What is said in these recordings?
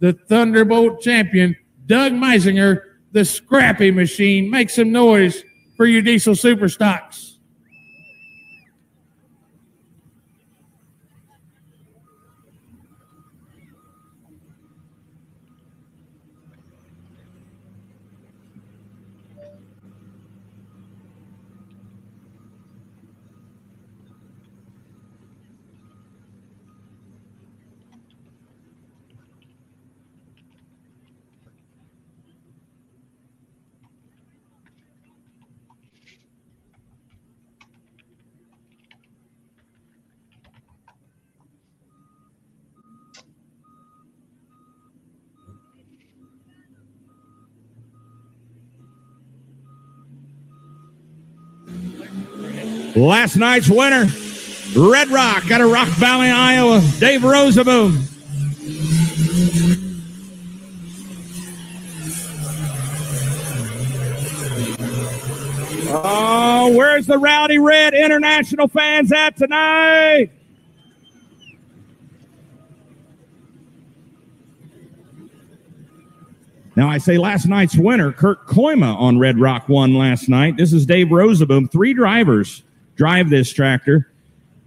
the Thunderbolt champion, Doug Meisinger, the scrappy machine. Make some noise for your diesel super stocks. Last night's winner, Red Rock out of Rock Valley, Iowa, Dave Rosaboom. Oh, where's the Rowdy Red International fans at tonight? Now, I say last night's winner, Kurt Koima on Red Rock won last night. This is Dave Rosaboom. Three drivers drive this tractor,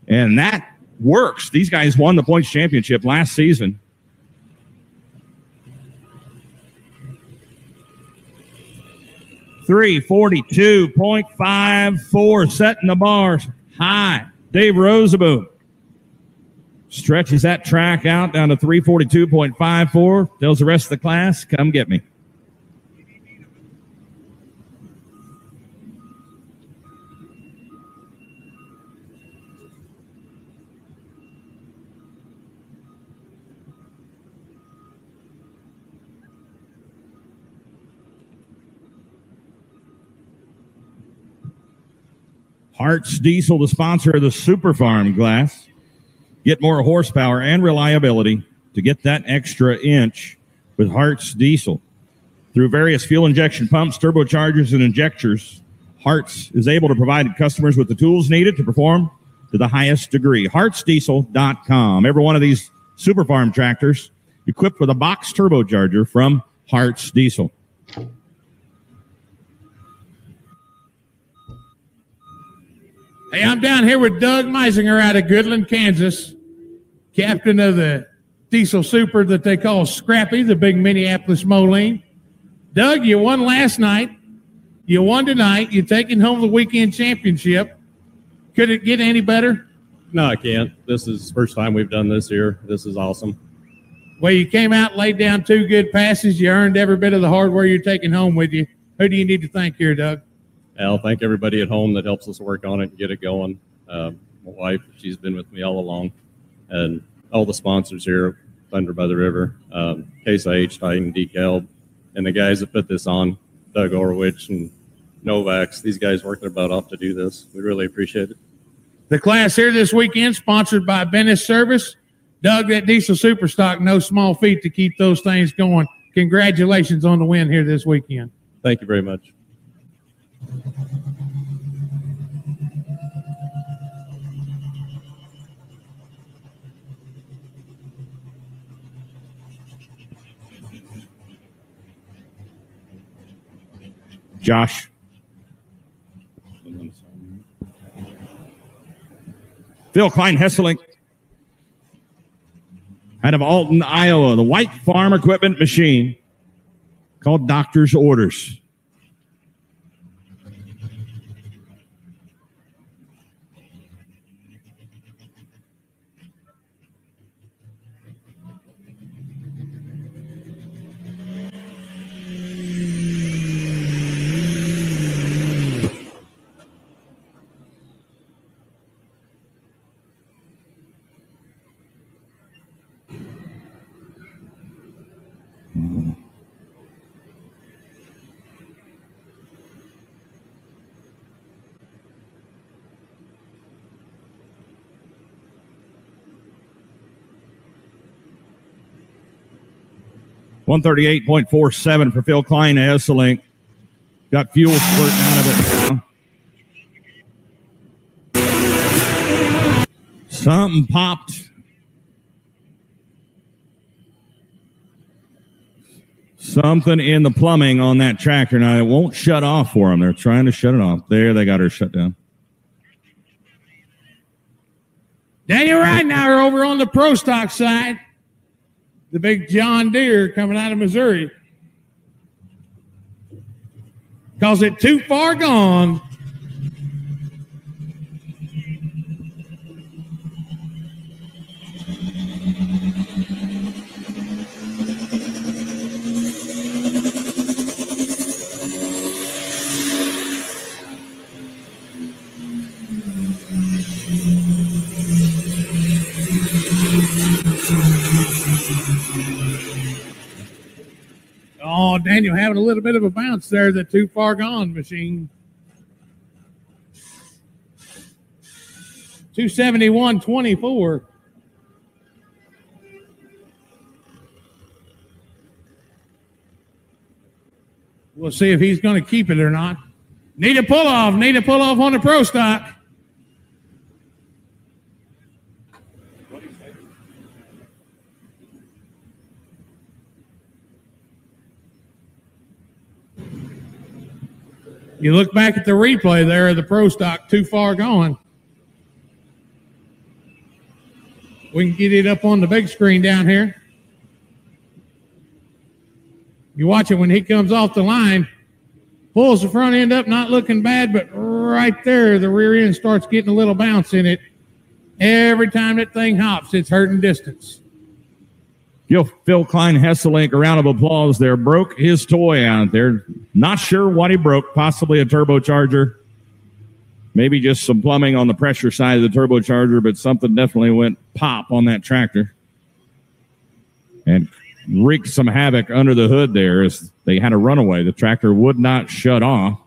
and that works. These guys won the points championship last season. Three forty-two point five four, setting the bars high. Dave Rosaboom stretches that track out down to 342.54. Tells the rest of the class, come get me. Hart's Diesel, the sponsor of the Super Farm glass. Get more horsepower and reliability to get that extra inch with Hart's Diesel. Through various fuel injection pumps, turbochargers, and injectors, Hart's is able to provide customers with the tools needed to perform to the highest degree. HartsDiesel.com. Every one of these Super Farm tractors equipped with a box turbocharger from Hart's Diesel. Hey, I'm down here with Doug Meisinger out of Goodland, Kansas, captain of the diesel super that they call Scrappy, the big Minneapolis Moline. Doug, you won last night. You won tonight. You're taking home the weekend championship. Could it get any better? No, I can't. This is first time we've done this here. This is awesome. Well, you came out, laid down two good passes. You earned every bit of the hardware you're taking home with you. Who do you need to thank here, Doug? I'll thank everybody at home that helps us work on it and get it going. Uh, my wife, she's been with me all along, and all the sponsors here, Thunder by the River, um, Case IH, Titan, Decal, and the guys that put this on, Doug Orwich and Novax. These guys work their butt off to do this. We really appreciate it. The class here this weekend, sponsored by Bennett Service. Doug, that diesel superstock, no small feat to keep those things going. Congratulations on the win here this weekend. Thank you very much. Josh. Phil Klein Hesselink out of Alton, Iowa, the white farm equipment machine called Doctor's Orders. One thirty-eight point four seven for Phil Klein Hesselink. Got fuel squirting out of it now. Something popped Something in the plumbing on that tractor. Now, it won't shut off for them. They're trying to shut it off. There, they got her shut down. Daniel Ridenauer over on the pro stock side. The big John Deere coming out of Missouri. Calls it too far gone. Oh, Daniel having a little bit of a bounce there, the too far gone machine. 271 24. We'll see if he's going to keep it or not. Need a pull off. Need a pull off on the pro stock. You look back at the replay there of the pro stock, too far gone. We can get it up on the big screen down here. You watch it when he comes off the line, pulls the front end up, not looking bad, but right there, the rear end starts getting a little bounce in it. Every time that thing hops, it's hurting distance. Give Phil Klein Hesselink a round of applause there. Broke his toy uh, out there. Not sure what he broke, possibly a turbocharger. Maybe just some plumbing on the pressure side of the turbocharger, but something definitely went pop on that tractor. And wreaked some havoc under the hood there as they had a runaway. The tractor would not shut off.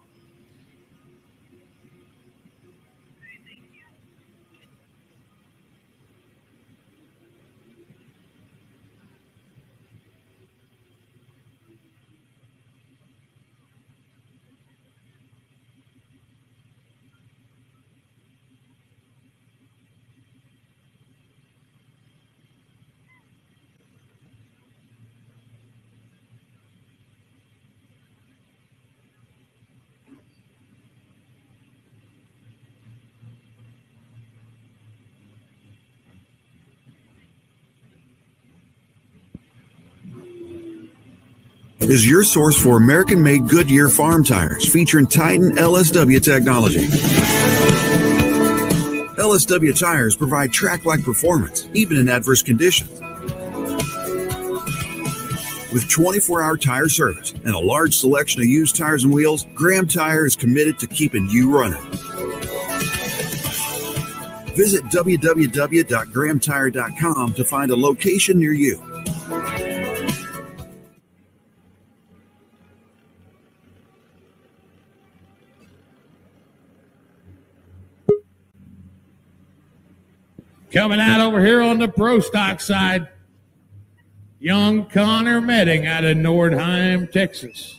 Is your source for American made Goodyear farm tires featuring Titan LSW technology. LSW tires provide track like performance, even in adverse conditions. With 24 hour tire service and a large selection of used tires and wheels, Graham Tire is committed to keeping you running. Visit www.grahamtire.com to find a location near you. Coming out over here on the pro stock side, young Connor Medding out of Nordheim, Texas.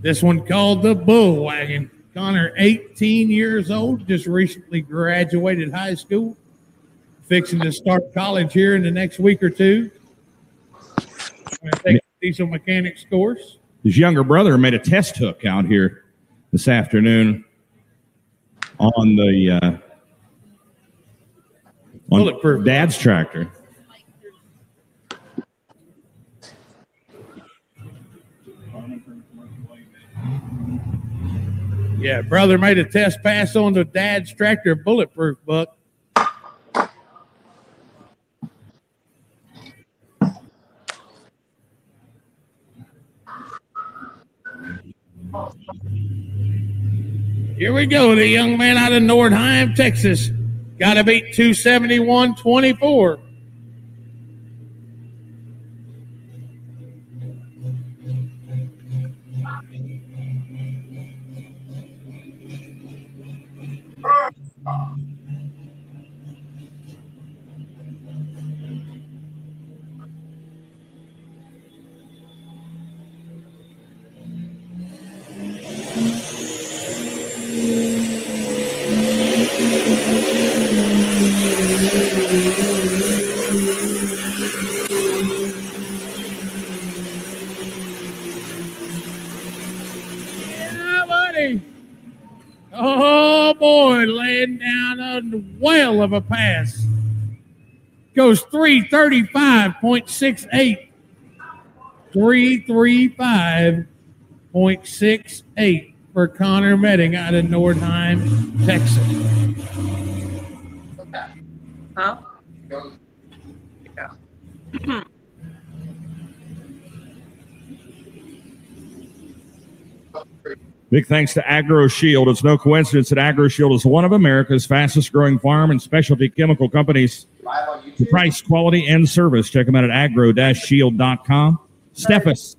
This one called the Bull Wagon. Connor, 18 years old, just recently graduated high school, fixing to start college here in the next week or two. Take diesel mechanics course. His younger brother made a test hook out here this afternoon on the uh, Bulletproof. Dad's tractor. Yeah, brother made a test pass on the dad's tractor bulletproof buck. Here we go. The young man out of Nordheim, Texas. Got to beat 271 24. Boy, laying down a whale of a pass. Goes 335.68. 335.68 for Connor Medding out of Nordheim, Texas. Huh? Big thanks to Agro Shield. It's no coincidence that Agro Shield is one of America's fastest growing farm and specialty chemical companies. For price, quality, and service, check them out at agro-shield.com. Steffes,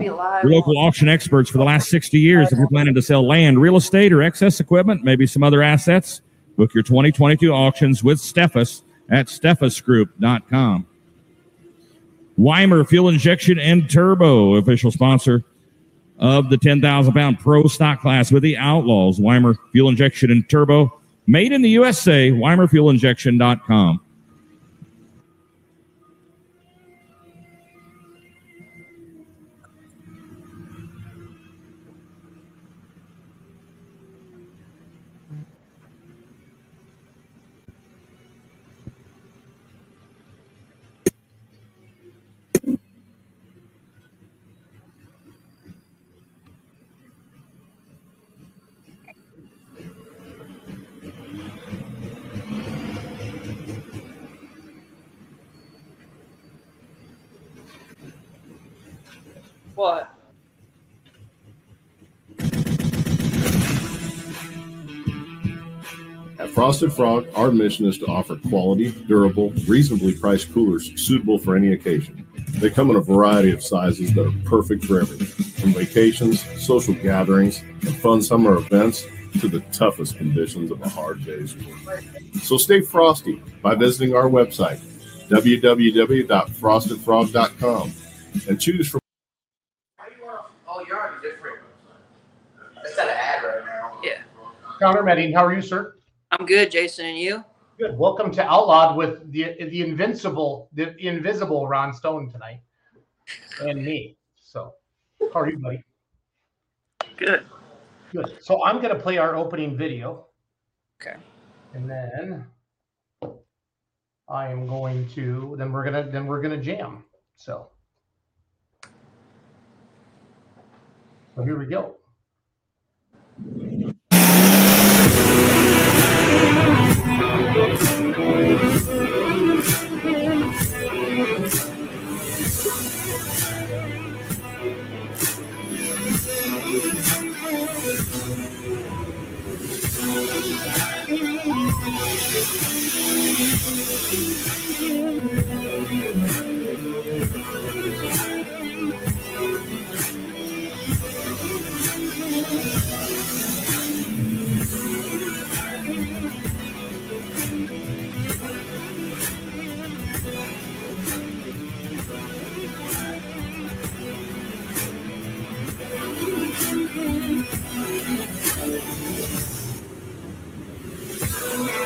your local auction experts for the last 60 years. If you're planning to sell land, real estate, or excess equipment, maybe some other assets, book your 2022 auctions with Steffes at steffesgroup.com. Weimer Fuel Injection and Turbo, official sponsor of the 10,000 pound pro stock class with the Outlaws. Weimer Fuel Injection and Turbo, made in the USA, weimerfuelinjection.com. Frosted Frog, our mission is to offer quality, durable, reasonably priced coolers suitable for any occasion. They come in a variety of sizes that are perfect for everything, from vacations, social gatherings, and fun summer events to the toughest conditions of a hard day's work. So stay frosty by visiting our website, www.frostedfrog.com, and choose from Oh, you're on a different. That's not an ad right now. Yeah. Connor Medding, how are you, sir? I'm good, Jason, and you? Good. Welcome to Outlawed with the the invincible, the invisible Ron Stone tonight, and me. So, how are you, buddy? Good. Good. So I'm gonna play our opening video. Okay. And then I am going to. Then we're gonna. Then we're gonna jam. So. So here we go. Hello,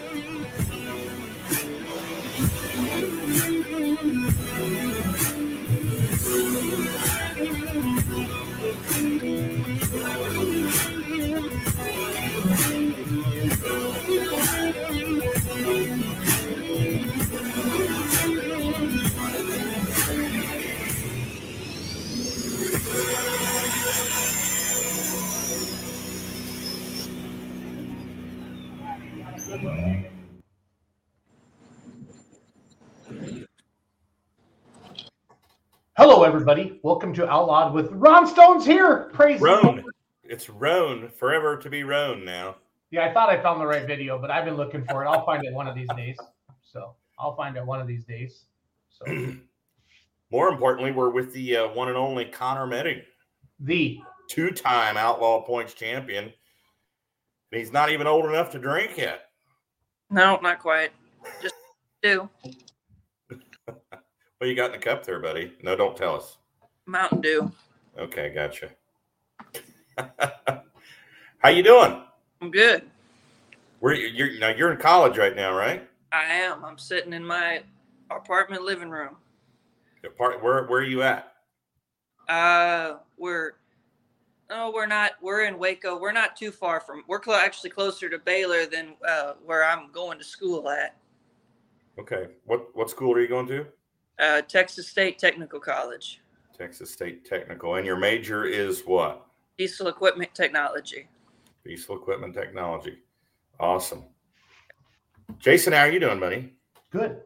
everybody. Welcome to Outlawed with Ron Stone's here. Praise the Roan. It's Roan, forever to be Roan now. Yeah, I thought I found the right video, but I've been looking for it. I'll find it one of these days. So I'll find it one of these days. So More importantly, we're with the uh, one and only Connor Medding, the two-time Outlaw Points champion. And he's not even old enough to drink yet. No, not quite. Just do. What you got in the cup there, buddy? No, don't tell us. Mountain Dew. Okay, gotcha. How you doing? I'm good. Where you- you're now? You're in college right now, right? I am. I'm sitting in my apartment living room. Apart, where where are you at? Uh, we're no, we're not. We're in Waco. We're not too far from. We're clo- actually closer to Baylor than uh, where I'm going to school at. Okay. What what school are you going to? Uh, Texas State Technical College, Texas State Technical. And your major is what? Diesel Equipment Technology. Diesel Equipment Technology. Awesome. Jason, how are you doing, buddy? Good.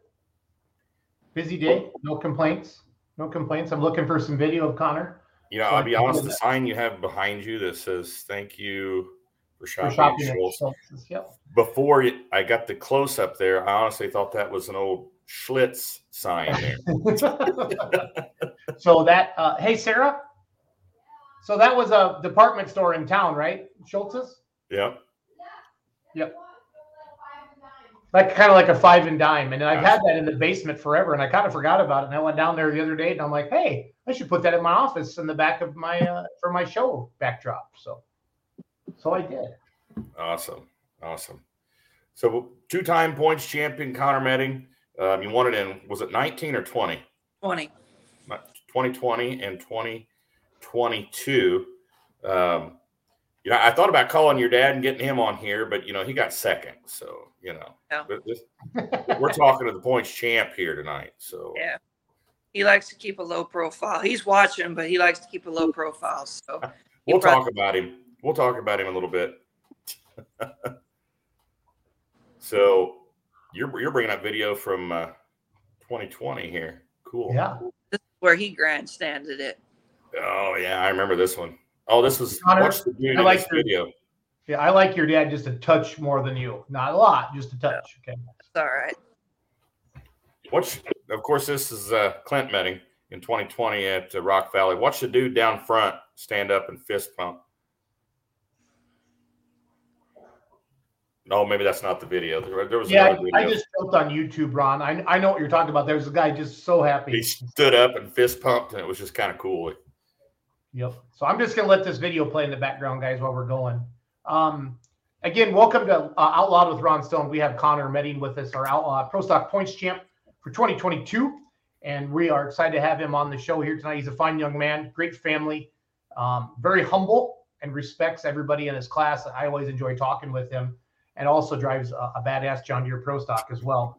Busy day. No complaints. No complaints. I'm looking for some video of Connor You know, So I'll be honest, the that. sign you have behind you that says thank you for for shopping, shopping at at Schultz. Yep. Before I got the close up there, I honestly thought that was an old Schlitz sign there. so that uh, hey Sarah. So that was a department store in town, right? Schultz's. yep. Yep. Like kind of like a five and dime, and I've had that in the basement forever, and I kind of forgot about it. And I went down there the other day, and I'm like, hey, I should put that in my office in the back of my uh, for my show backdrop. So, so I did. Awesome. Awesome. So two time points champion Connor Medding. Um, you won it in, was it 19 or 20? 20. 2020 and 2022. Um, you know, I thought about calling your dad and getting him on here, but you know, he got second. So, you know, but this, we're talking to the points champ here tonight. So, Yeah. He likes to keep a low profile. He's watching, but he likes to keep a low profile. So we'll prob- talk about him. We'll talk about him a little bit. so, you're you're bringing up video from uh, 2020 here. Cool. Yeah. this is where he grandstanded it. Oh yeah, I remember this one. Oh, this was Connor, watch the dude I in like this your- video. Yeah, I like your dad just a touch more than you. Not a lot, just a touch. Okay. It's all right. Watch, of course, this is uh, Clint Medding in 2020 at uh, Rock Valley. Watch the dude down front stand up and fist pump. No, maybe that's not the video. There, there was Yeah, another I just jumped on YouTube, Ron. I, I know what you're talking about. There's a guy just so happy. he stood up and fist pumped, and it was just kind of cool. Yep. So I'm just gonna let this video play in the background, guys, while we're going. Um, again, welcome to uh, Outlawed with Ron Stone. We have Connor Medding with us, our Outlaw Pro Stock Points champ for 2022, and we are excited to have him on the show here tonight. He's a fine young man, great family, um, very humble, and respects everybody in his class. I always enjoy talking with him, and also drives a, a badass John Deere Pro Stock as well.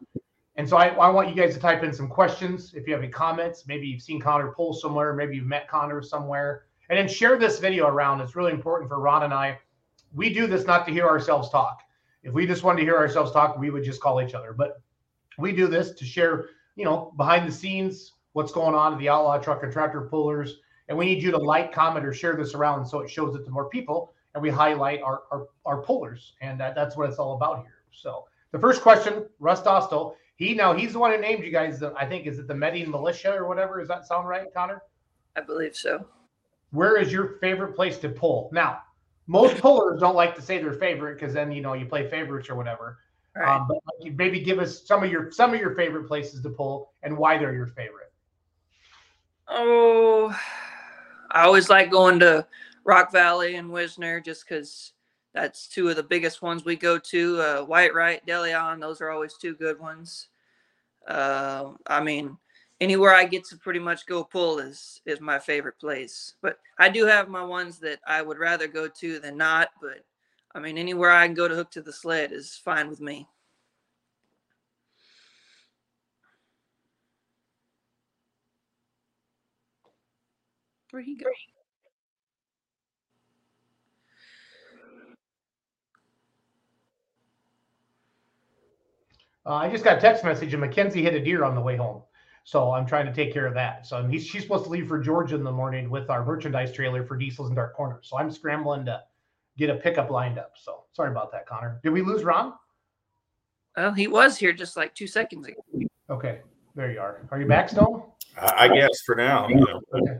And so I, I want you guys to type in some questions. If you have any comments, maybe you've seen Connor pull somewhere, maybe you've met Connor somewhere, and then share this video around. It's really important for Ron and I. We do this not to hear ourselves talk. If we just wanted to hear ourselves talk, we would just call each other. But we do this to share, you know, behind the scenes, what's going on at the Outlaw Truck and Tractor Pullers. And we need you to like, comment, or share this around so it shows it to more people and we highlight our, our, our pullers. And that, that's what it's all about here. So the first question, Russ Dostal, he now he's the one who named you guys. The, I think is it the Medine Militia or whatever? Does that sound right, Connor? I believe so. Where is your favorite place to pull? Now, most pullers don't like to say their favorite because then you know you play favorites or whatever. Right. Um, but maybe give us some of your some of your favorite places to pull and why they're your favorite. Oh, I always like going to Rock Valley and Wisner just because that's two of the biggest ones we go to. Uh, Whitewright, Deleon, those are always two good ones. Uh, I mean, anywhere I get to pretty much go pull is is my favorite place. But I do have my ones that I would rather go to than not. But I mean, anywhere I can go to hook to the sled is fine with me. Where'd he go? Uh, I just got a text message and Mackenzie hit a deer on the way home. So I'm trying to take care of that. So and he's, she's supposed to leave for Georgia in the morning with our merchandise trailer for diesels and dark corners. So I'm scrambling to get a pickup lined up. So sorry about that, Connor. Did we lose Ron? Well, he was here just like two seconds ago. Okay, there you are. Are you back, Stone? I, I guess for now. Okay.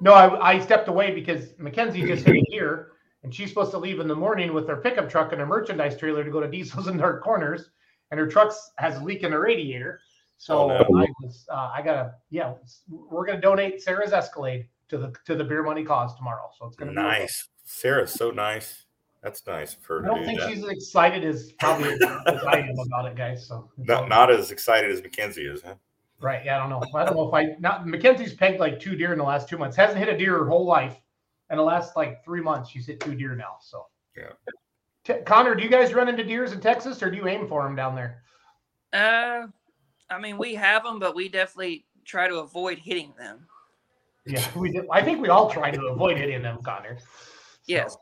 No, I, I stepped away because Mackenzie just hit a deer and she's supposed to leave in the morning with her pickup truck and her merchandise trailer to go to Diesels and Dark Corners. And her truck has a leak in the radiator. So Oh, no. I was, uh, I gotta, yeah, we're gonna donate Sarah's Escalade to the to the beer money cause tomorrow. So it's gonna be Nice. Sarah's so nice. That's nice of her I don't do think that. she's as excited as probably as I am about it, guys. So Not, not as excited as Mackenzie is, huh? Right. Yeah, I don't know. I don't know if I not Mackenzie's pegged like two deer in the last two months. Hasn't hit a deer her whole life. In the last like three months, she's hit two deer now. So Yeah. Connor, do you guys run into deers in Texas or do you aim for them down there? Uh, I mean, we have them, but we definitely try to avoid hitting them. Yeah, we did. I think we all try to avoid hitting them, Connor. So, Yes,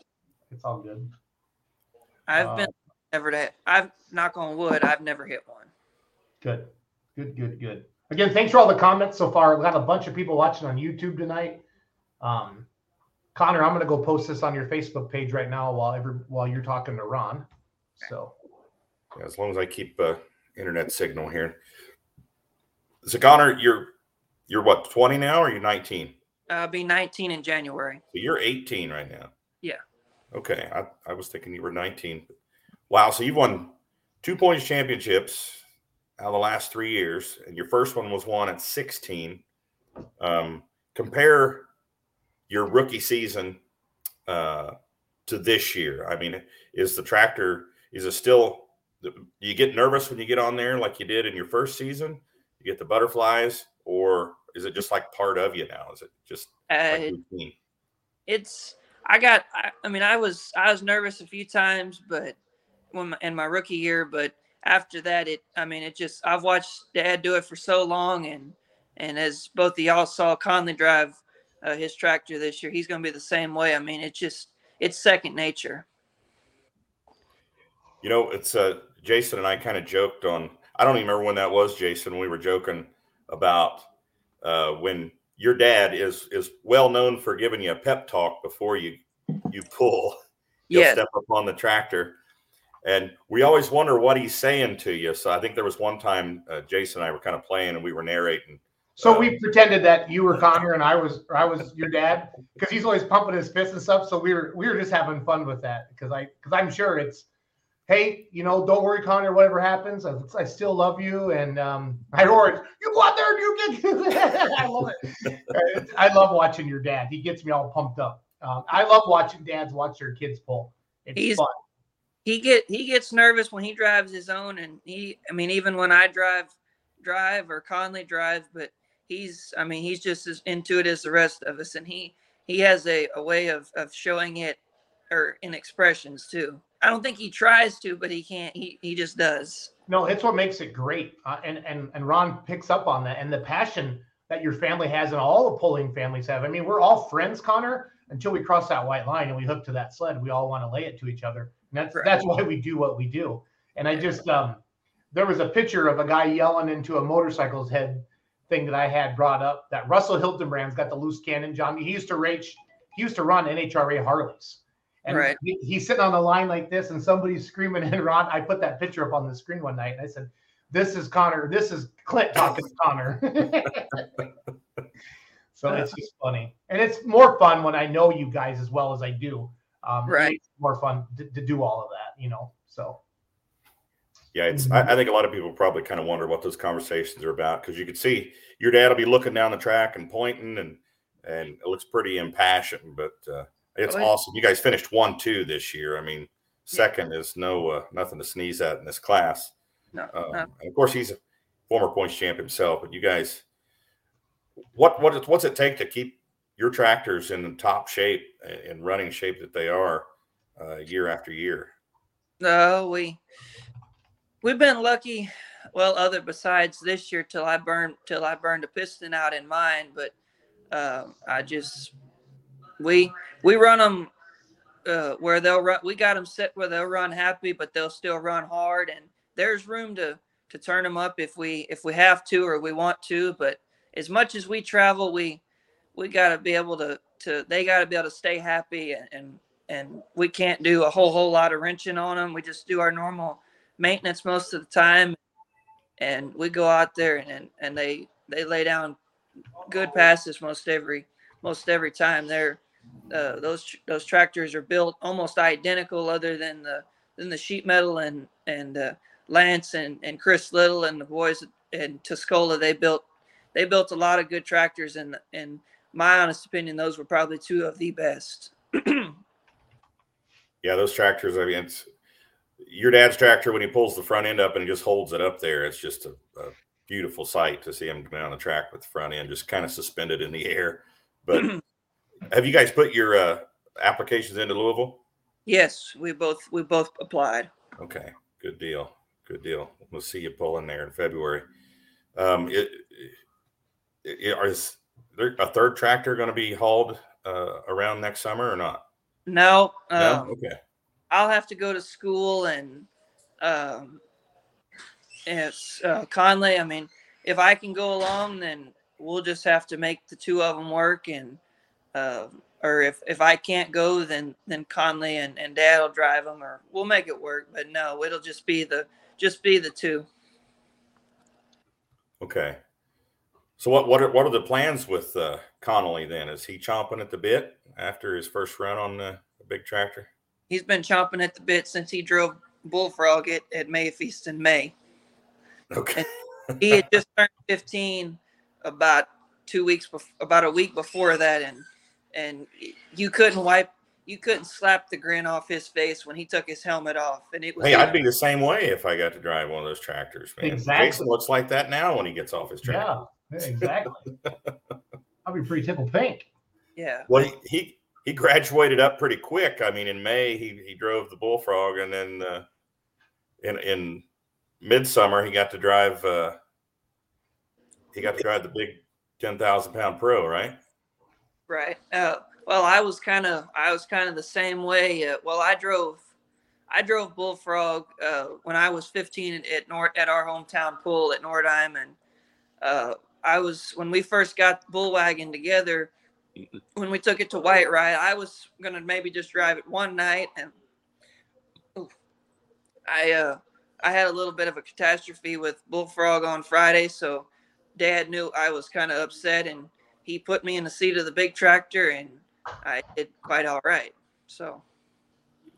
It's all good. I've Uh, been never to. I've knock on wood. I've never hit one. Good. Good, good, good. Again, thanks for all the comments so far. We've got a bunch of people watching on YouTube tonight. Um, Connor, I'm gonna go post this on your Facebook page right now while every while you're talking to Ron. So Yeah, as long as I keep uh, internet signal here. So Connor, you're you're what 20 now or you're 19? I'll be 19 in January. So you're 18 right now. Yeah. Okay. I, I was thinking you were 19. Wow. So you've won two points championships out of the last three years, and your first one was won at 16. Um, compare your rookie season uh, to this year. I mean, is the tractor, is it still, do you get nervous when you get on there like you did in your first season? You get the butterflies, or is it just like part of you now? Is it just like Uh, routine? it's I got I, I mean I was I was nervous a few times but when my, in my rookie year but after that it I mean it just I've watched dad do it for so long and and as both of y'all saw Conley drive uh, his tractor this year he's going to be the same way I mean it's just it's second nature You know, it's uh Jason and I kind of joked on I don't even remember when that was, Jason. We were joking about uh when your dad is is well known for giving you a pep talk before you you pull. He'll yeah step up on the tractor. And we always wonder what he's saying to you. So I think there was one time uh, Jason and I were kind of playing and we were narrating. So we pretended that you were Connor and I was or I was your dad because he's always pumping his fists and stuff. So we were we were just having fun with that because I because I'm sure it's hey, you know, don't worry, Connor, whatever happens, I, I still love you. And um, I roared, you go out there and you get. I love it. I love watching your dad. He gets me all pumped up. Um, I love watching dads watch their kids pull. It's He's- fun. he get he gets nervous when he drives his own and he i mean even when i drive drive or conley drives but he's i mean he's just as into it as the rest of us and he he has a, a way of of showing it or in expressions too i don't think he tries to but he can't he he just does No, it's what makes it great. Uh, and and and Ron picks up on that and the passion that your family has and all the pulling families have. I mean, we're all friends, Connor, until we cross that white line and we hook to that sled. We all want to lay it to each other. And that's Right. that's why we do what we do. And I just um there was a picture of a guy yelling into a motorcycle's head thing that I had brought up that Russell Hildenbrand's got the loose cannon, John. He used to race, he used to run NHRA Harleys. And Right. he- he's sitting on the line like this, and somebody's screaming. And Ron, I put that picture up on the screen one night, and I said, "This is Connor. This is Clint talking to Connor." so it's just funny, and it's more fun when I know you guys as well as I do. Um, Right. more fun to, to do all of that, you know. So Yeah, it's. I, I think a lot of people probably kind of wonder what those conversations are about because you could see your dad will be looking down the track and pointing, and and it looks pretty impassioned. But uh, it's yeah. awesome. You guys finished one two this year. I mean, second is no uh, nothing to sneeze at in this class. no, Um, no. and of course, he's a former points champ himself. But you guys, what what what's it take to keep your tractors in the top shape and running shape that they are uh, year after year? No, we we've been lucky. Well, other besides this year, till I burned till I burned a piston out in mine, but uh, I just we we run them uh, where they'll run. We got them set where they'll run happy, but they'll still run hard, and there's room to to turn them up if we if we have to or we want to. But as much as we travel, we we got to be able to to they got to be able to stay happy and, and and we can't do a whole whole lot of wrenching on them. We just do our normal maintenance most of the time, and we go out there and and, and they they lay down good passes most every most every time. They're uh, those those tractors are built almost identical, other than the than the sheet metal and and uh, Lance and and Chris Little and the boys in Tuscola, they built they built a lot of good tractors, and in my honest opinion, those were probably two of the best. Yeah, those tractors. I mean, it's your dad's tractor when he pulls the front end up and just holds it up there. It's just a, a beautiful sight to see him come down the track with the front end just kind of suspended in the air. But have you guys put your uh, applications into Louisville? Yes, we both we both applied. Okay, good deal. Good deal. We'll see you pulling there in February. Um, it, it, is there a third tractor going to be hauled uh, around next summer or not? No. No. Um, Okay. I'll have to go to school and um, it's uh, Conley. I mean, if I can go along, then we'll just have to make the two of them work. And uh, or if if I can't go, then then Conley and, and Dad will drive them, or we'll make it work. But no, it'll just be the just be the two. Okay. So what what are what are the plans with uh, Conley then? Is he chomping at the bit after his first run on the, the big tractor? He's been chomping at the bit since he drove Bullfrog at, at May Feast in May. Okay. he had just turned 15 about two weeks bef- about a week before that and and you couldn't wipe you couldn't slap the grin off his face when he took his helmet off and it was Hey, I'd be the same way if I got to drive one of those tractors, man. Exactly. Jason looks like that now when he gets off his tractor. Yeah, exactly. I'll be pretty tickled pink. yeah Well, he, he he graduated up pretty quick. I mean, in May he he drove the Bullfrog, and then uh, in in midsummer he got to drive. Uh, he got to drive the big ten thousand pound pro, right? right uh, well i was kind of i was kind of the same way uh, well i drove i drove bullfrog uh, when i was 15 at, Nord, at our hometown pool at nordheim and uh, i was when we first got bull wagon together when we took it to Whitewright i was gonna maybe just drive it one night and i uh i had a little bit of a catastrophe with bullfrog on friday so dad knew i was kind of upset and he put me in the seat of the big tractor and i did quite all right so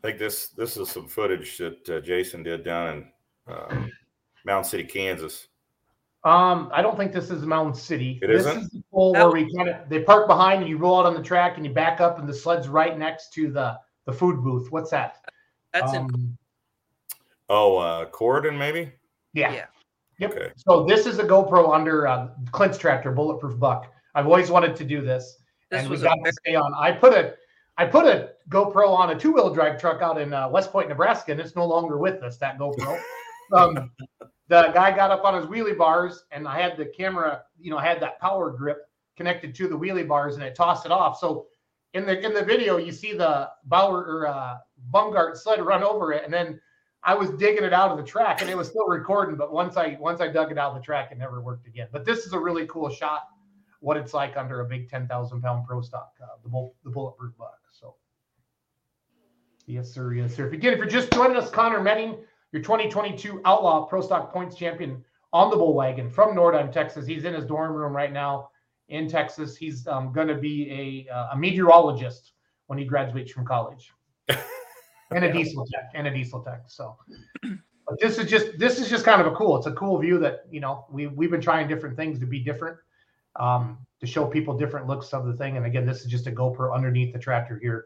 I think this this is some footage that uh, Jason did down in uh, Mountain City, Kansas. Um, I don't think this is Mountain City. It this isn't? is the pole where we kind of they park behind and you roll out on the track and you back up and the sled's right next to the the food booth. What's that? that's it Um, Oh, uh, Corydon, maybe. yeah. Yeah. Yep. Okay. So this is a GoPro under uh, Clint's tractor, bulletproof buck. I've always wanted to do this, this and was we got to very, stay on. I put a I put a GoPro on a two wheel drive truck out in uh, West Point, Nebraska, and it's no longer with us. That GoPro. um, the guy got up on his wheelie bars, and I had the camera. You know, had that power grip connected to the wheelie bars, and it tossed it off. So in the in the video, you see the Bauer or uh, Bumgart sled run over it, and then I was digging it out of the track, and it was still recording. But once I once I dug it out of the track, it never worked again. But this is a really cool shot. What it's like under a big ten thousand pound pro stock, uh, the bull, the bulletproof buck. So yes, sir, yes, sir. If you again, if you're just joining us, Connor Medding, your 2022 Outlaw Pro Stock Points champion on the bull wagon from Nordheim, Texas. He's in his dorm room right now in Texas. He's um, going to be a, uh, a meteorologist when he graduates from college, and a diesel tech, and a diesel tech. So, but this is just this is just kind of a cool. It's a cool view that you know we we've been trying different things to be different, um, to show people different looks of the thing. And again, this is just a GoPro underneath the tractor here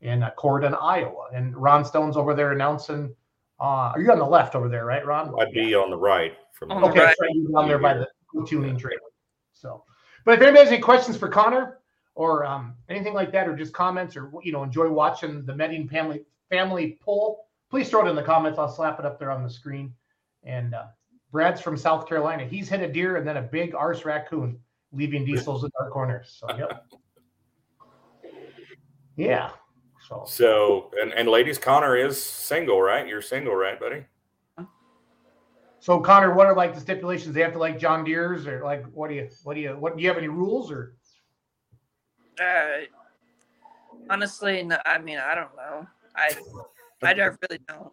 in uh, Iowa. And Ron Stone's over there announcing. Uh, are you on the left over there, right, Ron? I'd be on the right from On the the Okay, right. so you're down there by the tuning trailer. So, but if anybody has any questions for Connor or um, anything like that, or just comments, or you know, enjoy watching the Medding family family poll, please throw it in the comments. I'll slap it up there on the screen. And uh, Brad's from South Carolina. He's hit a deer and then a big arse raccoon, leaving diesels in our corners. So, yep. Yeah. So, So, and, and ladies, Connor is single, right? You're single, right, buddy? so Connor, what are like the stipulations? They have to like John Deere's, or like what do you, what do you, what do you have any rules or? uh, honestly no, i mean i don't know i i don't really don't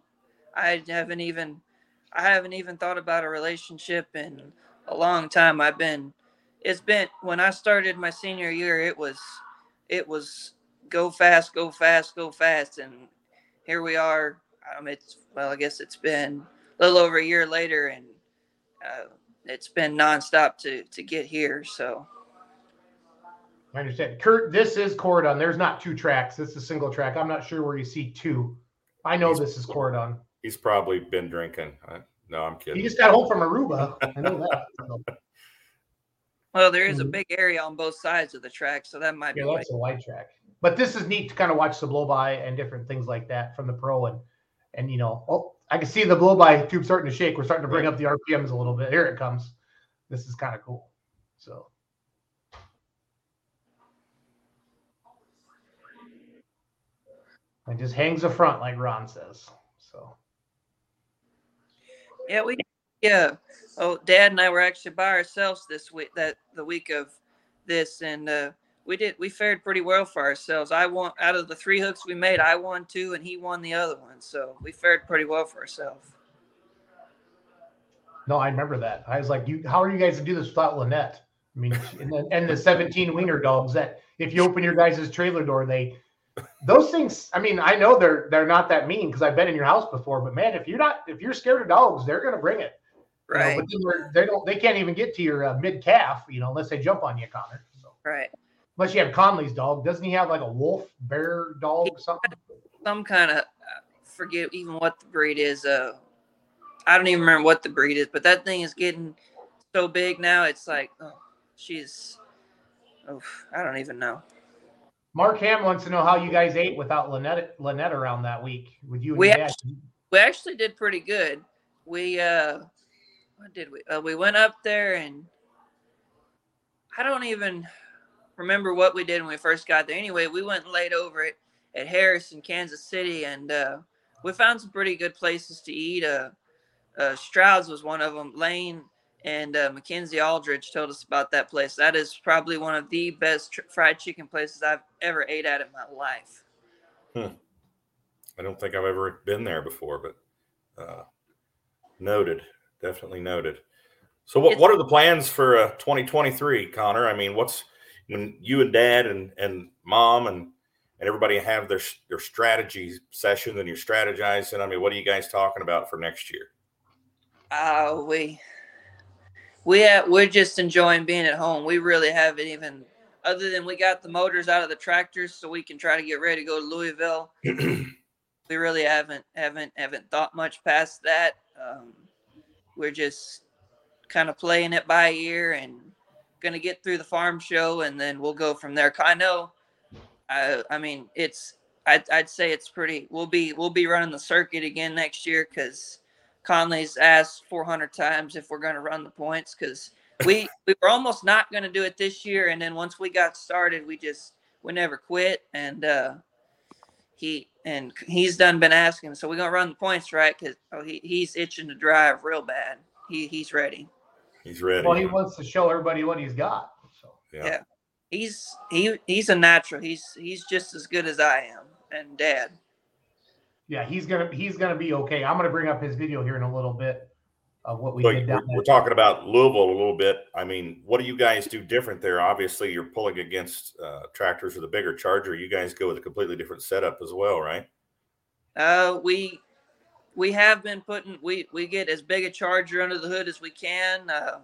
i haven't even i haven't even thought about a relationship in a long time i've been it's been when i started my senior year it was it was go fast go fast go fast and here we are um it's well i guess it's been a little over a year later and uh, it's been nonstop to to get here. So I understand. Kurt, this is Corydon. There's not two tracks. This is a single track. I'm not sure where you see two. I know this is Corydon. He's probably been drinking. I, no, I'm kidding. He just got home from Aruba. I know that. So, well, there is a Mhm. big area on both sides of the track, so that might yeah, be. why- that's a wide track. But this is neat to kind of watch the blow by and different things like that from the pro and and you know, oh, I can see the blow by tube starting to shake. We're starting to bring up the RPMs a little bit. Here it comes. This is kind of cool. So it just hangs a front, like Ron says. So Yeah, we yeah. Oh, Dad and I were actually by ourselves this week. That the week of this, and uh, we did we fared pretty well for ourselves. I won out of the three hooks we made. I won two, and he won the other one. So we fared pretty well for ourselves. no, I remember that. I was like, you how are you guys to do this without Lynette? I mean, and the, and the 17 wiener dogs that if you open your guys' trailer door, they those things. I mean, I know they're they're not that mean because I've been in your house before, but man, if you're not if you're scared of dogs, they're gonna bring it. you know, Right, but they don't they can't even get to your uh, mid calf, you know, unless they jump on you, Connor. So right. Unless you have Conley's dog, doesn't he have like a wolf bear dog something? Some kind of forget even what the breed is. Uh, I don't even remember what the breed is, but that thing is getting so big now. It's like, oh, she's. Oh, I don't even know. Mark Ham wants to know how you guys ate without Lynette Lynette around that week with you and We actually- we actually did pretty good. We uh what did we uh, we went up there and I don't even remember what we did when we first got there. Anyway, we went and laid over it at Harrison, Kansas City, and uh, we found some pretty good places to eat. Uh, uh, Stroud's was one of them. Lane and uh, Mackenzie Aldridge told us about that place. That is probably one of the best tr- fried chicken places I've ever ate at in my life. Hmm. I don't think I've ever been there before, but uh, noted, definitely noted. So, what, It's- what are the plans for uh, 2023, Connor? I mean, what's when you and Dad and and Mom and and everybody have their their strategy sessions and you're strategizing? I mean, what are you guys talking about for next year? Uh, we we have, we're just enjoying being at home. We really haven't even, other than we got the motors out of the tractors so we can try to get ready to go to Louisville. we really haven't haven't haven't thought much past that. Um, we're just kind of playing it by ear and gonna get through the farm show and then we'll go from there. I know, I I mean it's I'd, I'd say it's pretty. We'll be we'll be running the circuit again next year because Conley's asked 400 times if we're going to run the points because we we were almost not going to do it this year, and then once we got started, we just we never quit, and uh, he and he's done been asking, so we're gonna run the points right because oh, he, he's itching to drive real bad. He he's ready. He's ready. Well, he wants to show everybody what he's got. So yeah. yeah. He's he he's a natural. He's he's just as good as I am and Dad. yeah, he's gonna he's gonna be okay. I'm gonna bring up his video here in a little bit of what we So did we're, there. we're talking about Louisville a little bit. I mean, what do you guys do different there? Obviously, you're pulling against uh, tractors with a bigger charger. You guys go with a completely different setup as well, right? Uh, we we have been putting we we get as big a charger under the hood as we can. Uh,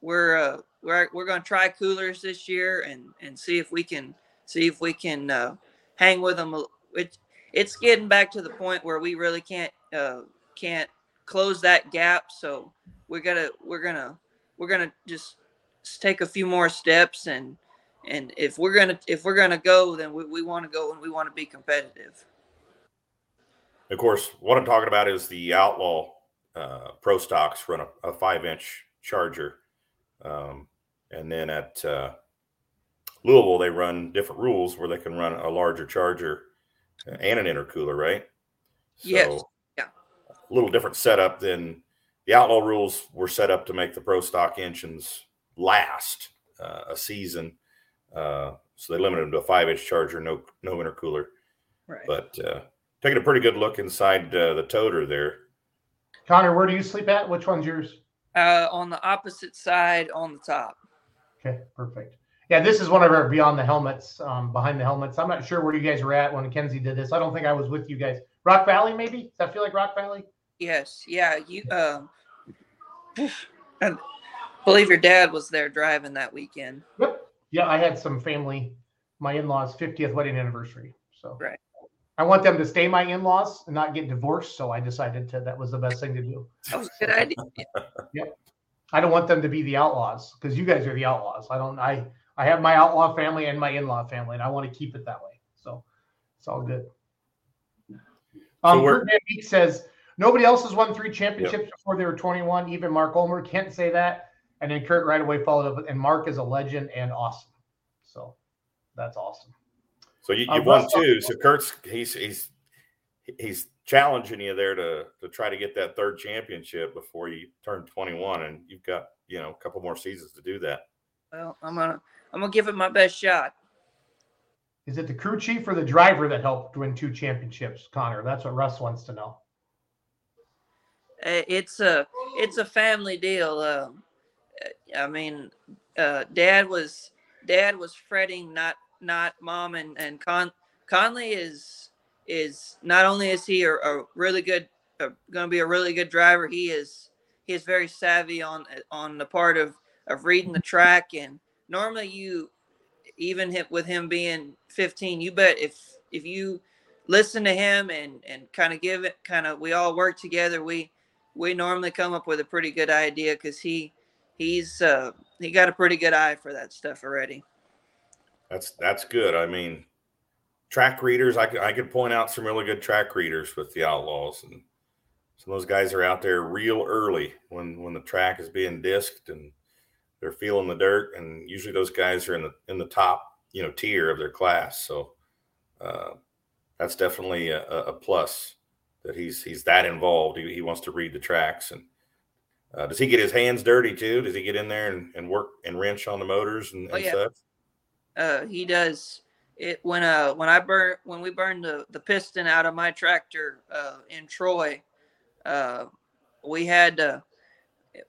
we're uh, we're we're going to try coolers this year and and see if we can see if we can uh, hang with them. It, it's getting back to the point where we really can't uh, can't close that gap. So we're gonna we're gonna we're gonna just take a few more steps and and if we're gonna if we're gonna go, then we, we want to go and we want to be competitive. Of course, what I'm talking about is the Outlaw uh, Pro Stocks run a, a five inch charger. Um, and then at uh, Louisville, they run different rules where they can run a larger charger and an intercooler, right? Yes. Yeah. A little different setup than the Outlaw rules were set up to make the Pro Stock engines last uh, a season. Uh, so they limited them to a five inch charger, no no intercooler. Right. But uh, taking a pretty good look inside uh, the toter there. Connor, where do you sleep at? Which one's yours? Uh, on the opposite side, on the top. Okay, perfect. Yeah, this is one of our beyond the helmets, um, behind the helmets. I'm not sure where you guys were at when Kenzie did this. I don't think I was with you guys. Rock Valley, maybe? Does that feel like Rock Valley? Yes. Yeah. You. Um. and believe your dad was there driving that weekend. Yep. Yeah, I had some family, my in-laws' 50th wedding anniversary. So Right. I want them to stay my in-laws and not get divorced. So I decided to that was the best thing to do. That was a good idea. I don't want them to be the outlaws because you guys are the outlaws. I don't I I have my outlaw family and my in-law family, and I want to keep it that way. So it's all good. Um, we're- Kurt Van Beek says nobody else has won three championships before they were 21. Even Mark Ulmer can't say that. And then Kurt right away followed up, and Mark is a legend and awesome. So that's awesome. So you, you won two. So Kurt's he's he's he's challenging you there to to try to get that third championship before you turn 21, and you've got you know a couple more seasons to do that. Well, I'm gonna I'm gonna give it my best shot. Is it the crew chief or the driver that helped win two championships, Connor? That's what Russ wants to know. Uh, It's a it's a family deal. Um, uh, I mean, uh, Dad was Dad was fretting not not Mom and and Con Conley is is not only is he a, a really good going to be a really good driver. He is he is very savvy on on the part of of reading the track and normally you even hit with him being 15 you bet if if you listen to him and and kind of give it kind of we all work together we we normally come up with a pretty good idea because he he's uh he got a pretty good eye for that stuff already That's that's good. I mean, track readers. I could I could point out some really good track readers with the Outlaws, and some of those guys are out there real early when when the track is being disked and they're feeling the dirt. And usually those guys are in the in the top you know tier of their class. So uh, that's definitely a, a plus that he's he's that involved. He, he wants to read the tracks and. Uh, does he get his hands dirty too? Does he get in there and, and work and wrench on the motors and, Oh, yeah. such? Uh he does it when uh when i burn when we burned the the piston out of my tractor uh in troy uh we had uh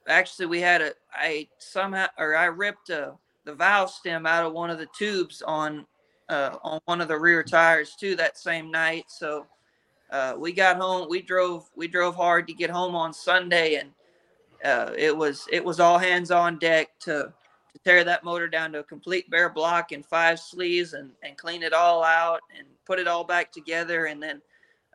actually we had a i somehow or i ripped uh the valve stem out of one of the tubes on uh on one of the rear tires too that same night. So uh we got home we drove we drove hard to get home on sunday and uh it was it was all hands on deck to to tear that motor down to a complete bare block in five sleeves and, and clean it all out and put it all back together. And then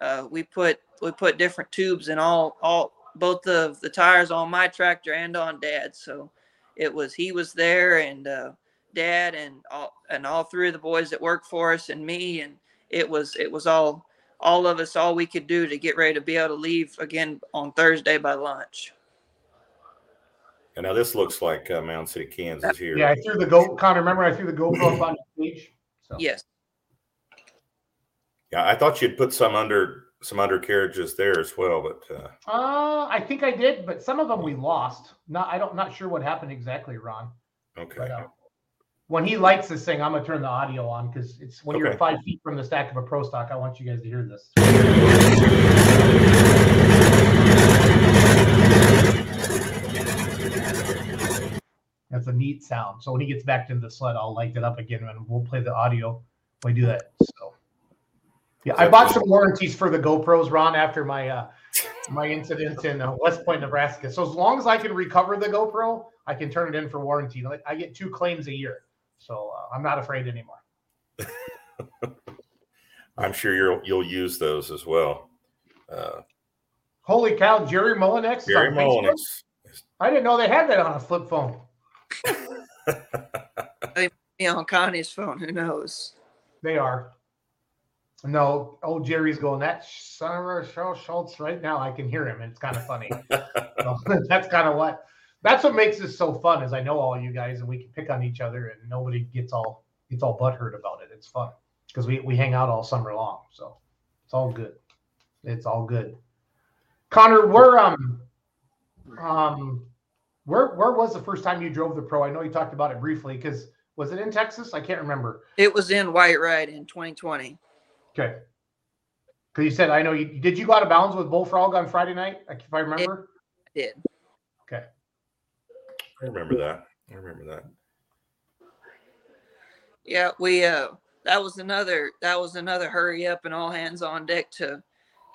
uh, we put we put different tubes in all all both of the tires on my tractor and on dad's. So it was he was there and uh, dad and all and all three of the boys that work for us and me. And it was it was all all of us all we could do to get ready to be able to leave again on thursday by lunch And now this looks like uh, Mound City, Kansas here. Yeah, I threw the go. Connor, remember I threw the GoPro up on the stage. So yes Yeah, I thought you'd put some under some undercarriages there as well, but uh, Uh, I think I did, but some of them we lost. Not, I don't, not sure what happened exactly, Ron. okay. But uh, when he likes this thing, I'm gonna turn the audio on because it's when you're five feet from the stack of a pro stock. I want you guys to hear this. That's a neat sound. So when he gets back to the sled, I'll light it up again and we'll play the audio when we do that. So yeah, I bought some warranties for the GoPros, Ron, after my uh my incident in uh, West Point, Nebraska. So as long as I can recover the GoPro, I can turn it in for warranty. Like I get two claims a year, so uh, I'm not afraid anymore. I'm sure you'll you'll use those as well. Uh, Holy cow, Jerry Mullinex! Gary? Mullinex. I didn't know they had that on a flip phone. be on connie's phone who knows They are. No, old Jerry's going, that son of a Charles Schultz right now. I can hear him. and It's kind of funny. So, that's kind of what that's what makes this so fun is I know all you guys and we can pick on each other and nobody gets all gets all butthurt about it. It's fun because we, we hang out all summer long. So it's all good. It's all good. Connor, we're, um um where where was the first time you drove the pro? I know you talked about it briefly because was it in Texas? I can't remember. it was in Whitewright in 2020 Okay. Because you said I know you did. You go out of bounds with Bullfrog on Friday night, like, if I remember. I did Okay. I remember that. I remember that. Yeah, we uh that was another that was another hurry up and all hands on deck to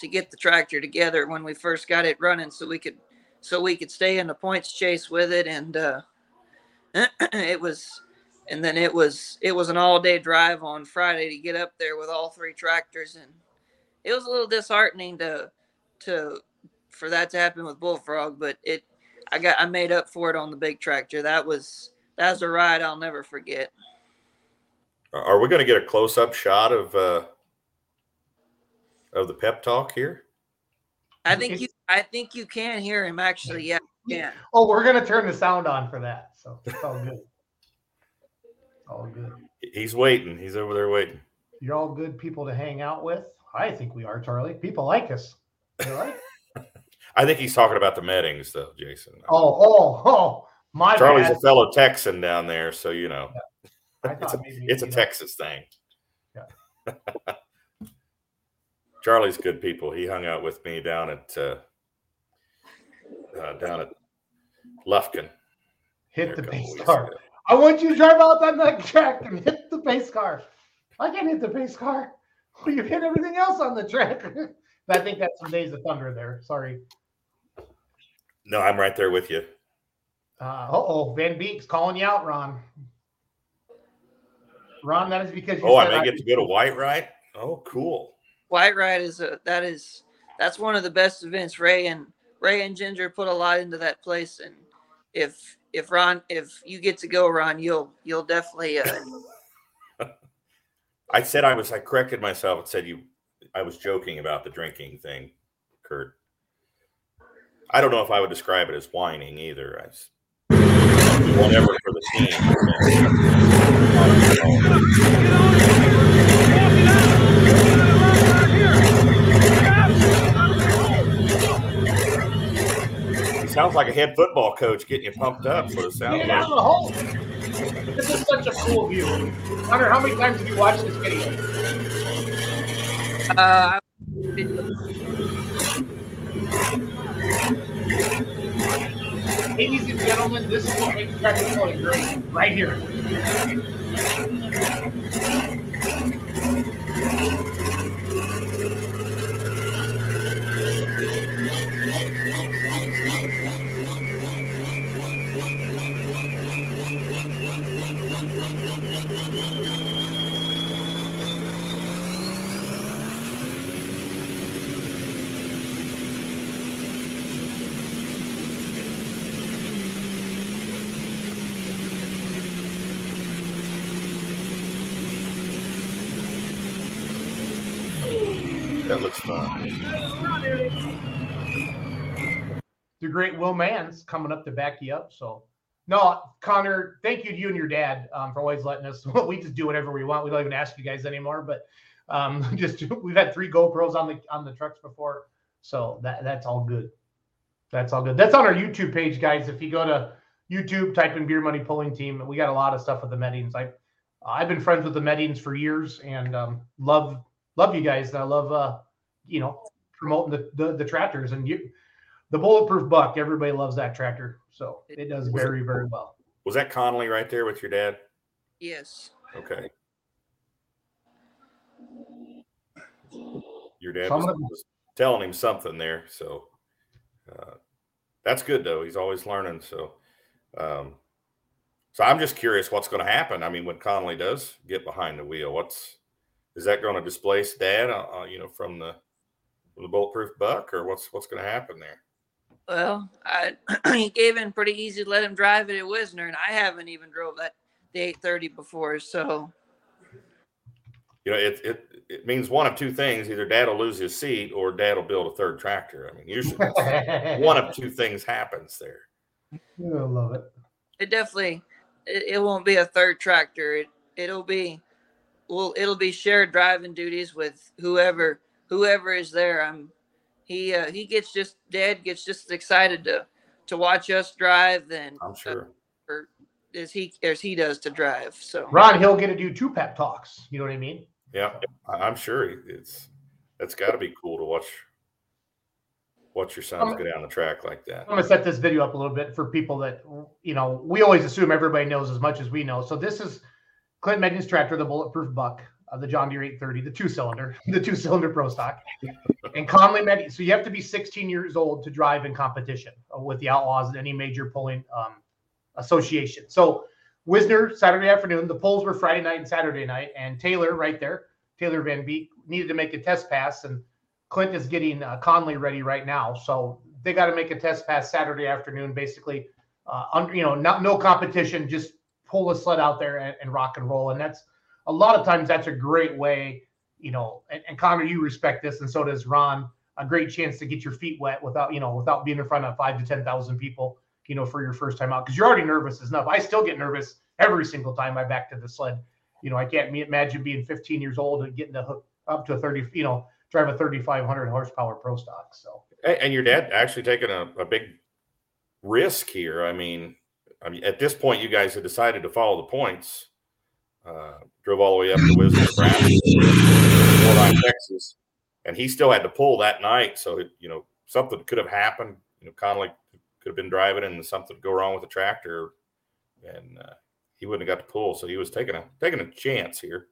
to get the tractor together when we first got it running so we could so we could stay in the points chase with it and uh it was, and then it was it was an all day drive on Friday to get up there with all three tractors, and it was a little disheartening to to for that to happen with Bullfrog, but it I got I made up for it on the big tractor. That was that was a ride I'll never forget. Are we going to get a close up shot of uh, of the pep talk here? I think you I think you can hear him actually. Yeah, yeah. Oh, we're gonna turn the sound on for that. So it's all good. all good. He's waiting. He's over there waiting. You're all good people to hang out with. I think we are, Charlie. People like us. Right? I think he's talking about the Meddings, though, Jason. Oh, oh, oh, my Charlie's bad. a fellow Texan down there, so you know I it's a, maybe, it's a Texas thing. Yeah. Charlie's good people. He hung out with me down at uh, uh, down at Lufkin. hit there the a couple pace weeks car. ago. I want you to drive out on that track and hit the base car. I can't hit the base car. Well, you hit everything else on the track. I think that's some days of thunder there. Sorry. No, I'm right there with you. Uh oh, Van Beek's calling you out, Ron. Ron, that is because you Oh, I said may get to go to White Right. Oh, cool. Whitewright is a that is that's one of the best events. Ray and Ray and Ginger put a lot into that place, and if if Ron if you get to go, Ron, you'll you'll definitely uh, I said I was. I corrected myself and said you. I was joking about the drinking thing, Kurt. I don't know if I would describe it as whining either. I s- whatever for the team. Sounds like a head football coach getting you pumped up. So it sounds Get out like. of the hole. This is such a cool view. Hunter, how many times have you watched this video? uh Ladies and gentlemen, this is what makes tractor pulling great right here. That looks fun. The great Will Mans coming up to back you up. So, no, Connor, thank you to you and your dad um, for always letting us. we just do whatever we want. We don't even ask you guys anymore. But um, just we've had three GoPros on the on the trucks before, so that that's all good. That's all good. That's on our YouTube page, guys. If you go to YouTube, type in Beer Money Pulling Team, we got a lot of stuff with the Meddings. I I've been friends with the Meddings for years and um, love love you guys. And I love uh, you know promoting the, the the tractors and you the bulletproof buck. Everybody loves that tractor, so it does very very well. Was that Conley right there with your dad? yes. Okay. Your dad So was, was telling him something there, so uh, that's good though. He's always learning. So, um, so I'm just curious what's going to happen. I mean, when Conley does get behind the wheel, what's is that going to displace Dad? Uh, uh, you know, from the from the bulletproof buck, or what's what's going to happen there? Well, I he gave in pretty easy to let him drive it at Wisner, and I haven't even drove that the 830 before. So You know, it it it means one of two things: either Dad will lose his seat, or Dad will build a third tractor. I mean, usually that's- one of two things happens there. I love it. it definitely it, it won't be a third tractor. It it'll be well it'll be shared driving duties with whoever whoever is there. I'm he uh, he gets just dad gets just excited to to watch us drive than I'm sure. or as he as he does to drive. So Ron Hill get to do two pep talks. You know what I mean? Yeah, I- I'm sure it's that's got to be cool to watch watch your sons go down the track like that. I'm gonna set this video up a little bit for people that you know. We always assume everybody knows as much as we know. So this is Clint Medding's tractor, the bulletproof buck, uh, the John Deere 830, the two cylinder, the two cylinder pro stock, and Conley Med. So you have to be 16 years old to drive in competition with the Outlaws and any major pulling um, Association. So Wisner Saturday afternoon. The polls were Friday night and Saturday night, and Taylor right there, Taylor Van Beek needed to make a test pass, and Clint is getting uh, Conley ready right now. So they got to make a test pass Saturday afternoon, basically. Uh, under, you know, not no competition, just pull the sled out there and, and rock and roll. And that's a lot of times that's a great way, you know. And, and Connor, you respect this, and so does Ron. A great chance to get your feet wet without, you know, without being in front of five to ten thousand people, you know, for your first time out because you're already nervous enough. I still get nervous every single time I back to the sled. You know, I can't imagine being 15 years old and getting to hook up to a 30, you know, drive a 3,500 horsepower pro stock. So, and your dad actually taking a, a big risk here. I mean, I mean, at this point, you guys have decided to follow the points. Uh, drove all the way up to Nebraska, Texas, and he still had to pull that night. So, it, you know, something could have happened. You know, Conley could have been driving and something go wrong with the tractor, and uh, he wouldn't have got to pull. So he was taking a taking a chance here.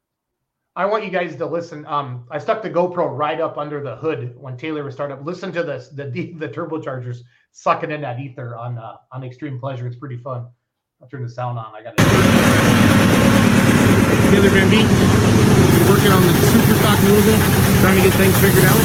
I want you guys to listen. Um, I stuck the GoPro right up under the hood when Taylor was starting up. Listen to this, the the turbochargers sucking in that ether on uh, on Extreme Pleasure. It's pretty fun. I'll turn the sound on. I got it. Taylor Van Beek, working on the super stock movement, trying to get things figured out.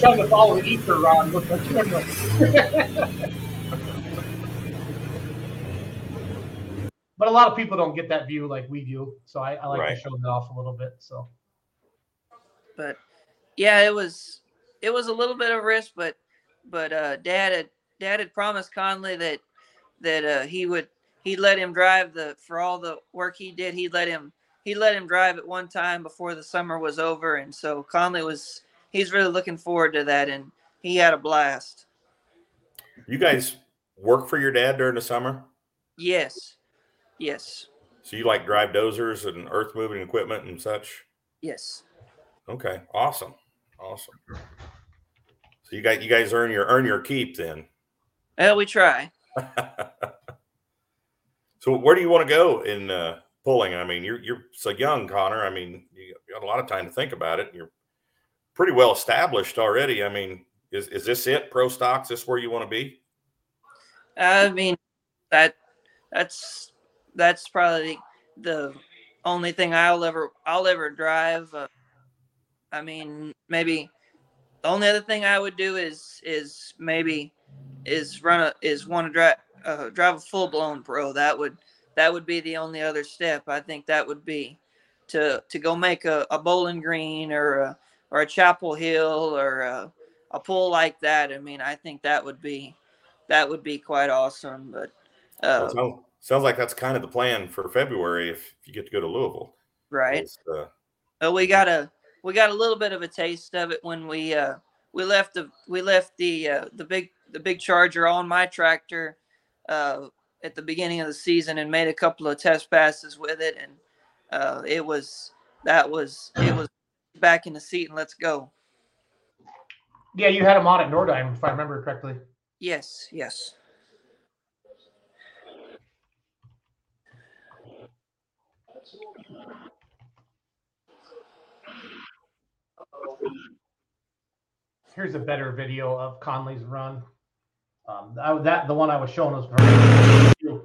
Trying to follow the ether around with the camera. but a lot of people don't get that view like we do, so I, I like right. to show that off a little bit. So, but yeah, it was it was a little bit of risk, but but uh, Dad had Dad had promised Conley that that uh, he would he let him drive the for all the work he did. He let him he let him drive at one time before the summer was over, and so Conley was he's really looking forward to that, and he had a blast. You guys work for your dad during the summer? Yes, yes. So you like drive dozers and earth moving equipment and such? Yes. Okay, awesome, awesome. So you got you guys earn your earn your keep then. Well, we try. so where do you want to go in uh, pulling? I mean, you're you're so young, Connor. I mean, you got a lot of time to think about it. You're pretty well established already. I mean, is is this it? Pro stocks? This where you want to be? I mean, that that's that's probably the only thing I'll ever I'll ever drive. Uh, I mean, maybe the only other thing I would do is is maybe is run a is want to drive uh, drive a full blown pro. That would that would be the only other step. I think that would be to to go make a, a Bowling Green or a or a Chapel Hill or a, a pull like that. I mean, I think that would be that would be quite awesome. But uh, sounds, sounds like that's kind of the plan for February if, if you get to go to Louisville. Right. Uh, well, we got a we got a little bit of a taste of it when we uh, we left the we left the uh, the big the big Charger on my tractor uh, at the beginning of the season and made a couple of test passes with it, and uh, it was that was it was back in the seat and let's go. Yeah, you had him on at Nordheim, if I remember correctly. Yes, yes. Here's a better video of Conley's run. Um, I, that the one I was showing was. I knew,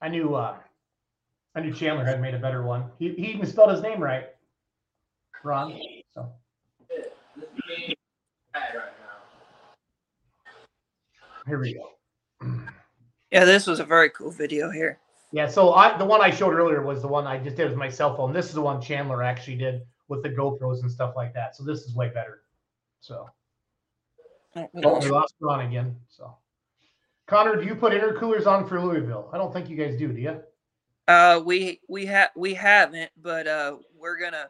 I knew, uh, I knew Chandler had made a better one. He, he even spelled his name right. Ron. So. Here we go. Yeah, this was a very cool video here. Yeah, so I the one I showed earlier was the one I just did with my cell phone. This is the one Chandler actually did with the GoPros and stuff like that. So this is way better. So oh, we lost Ron again. So Connor, do you put intercoolers on for Louisville? I don't think you guys do, do you? Uh, we we have we haven't, but uh, we're gonna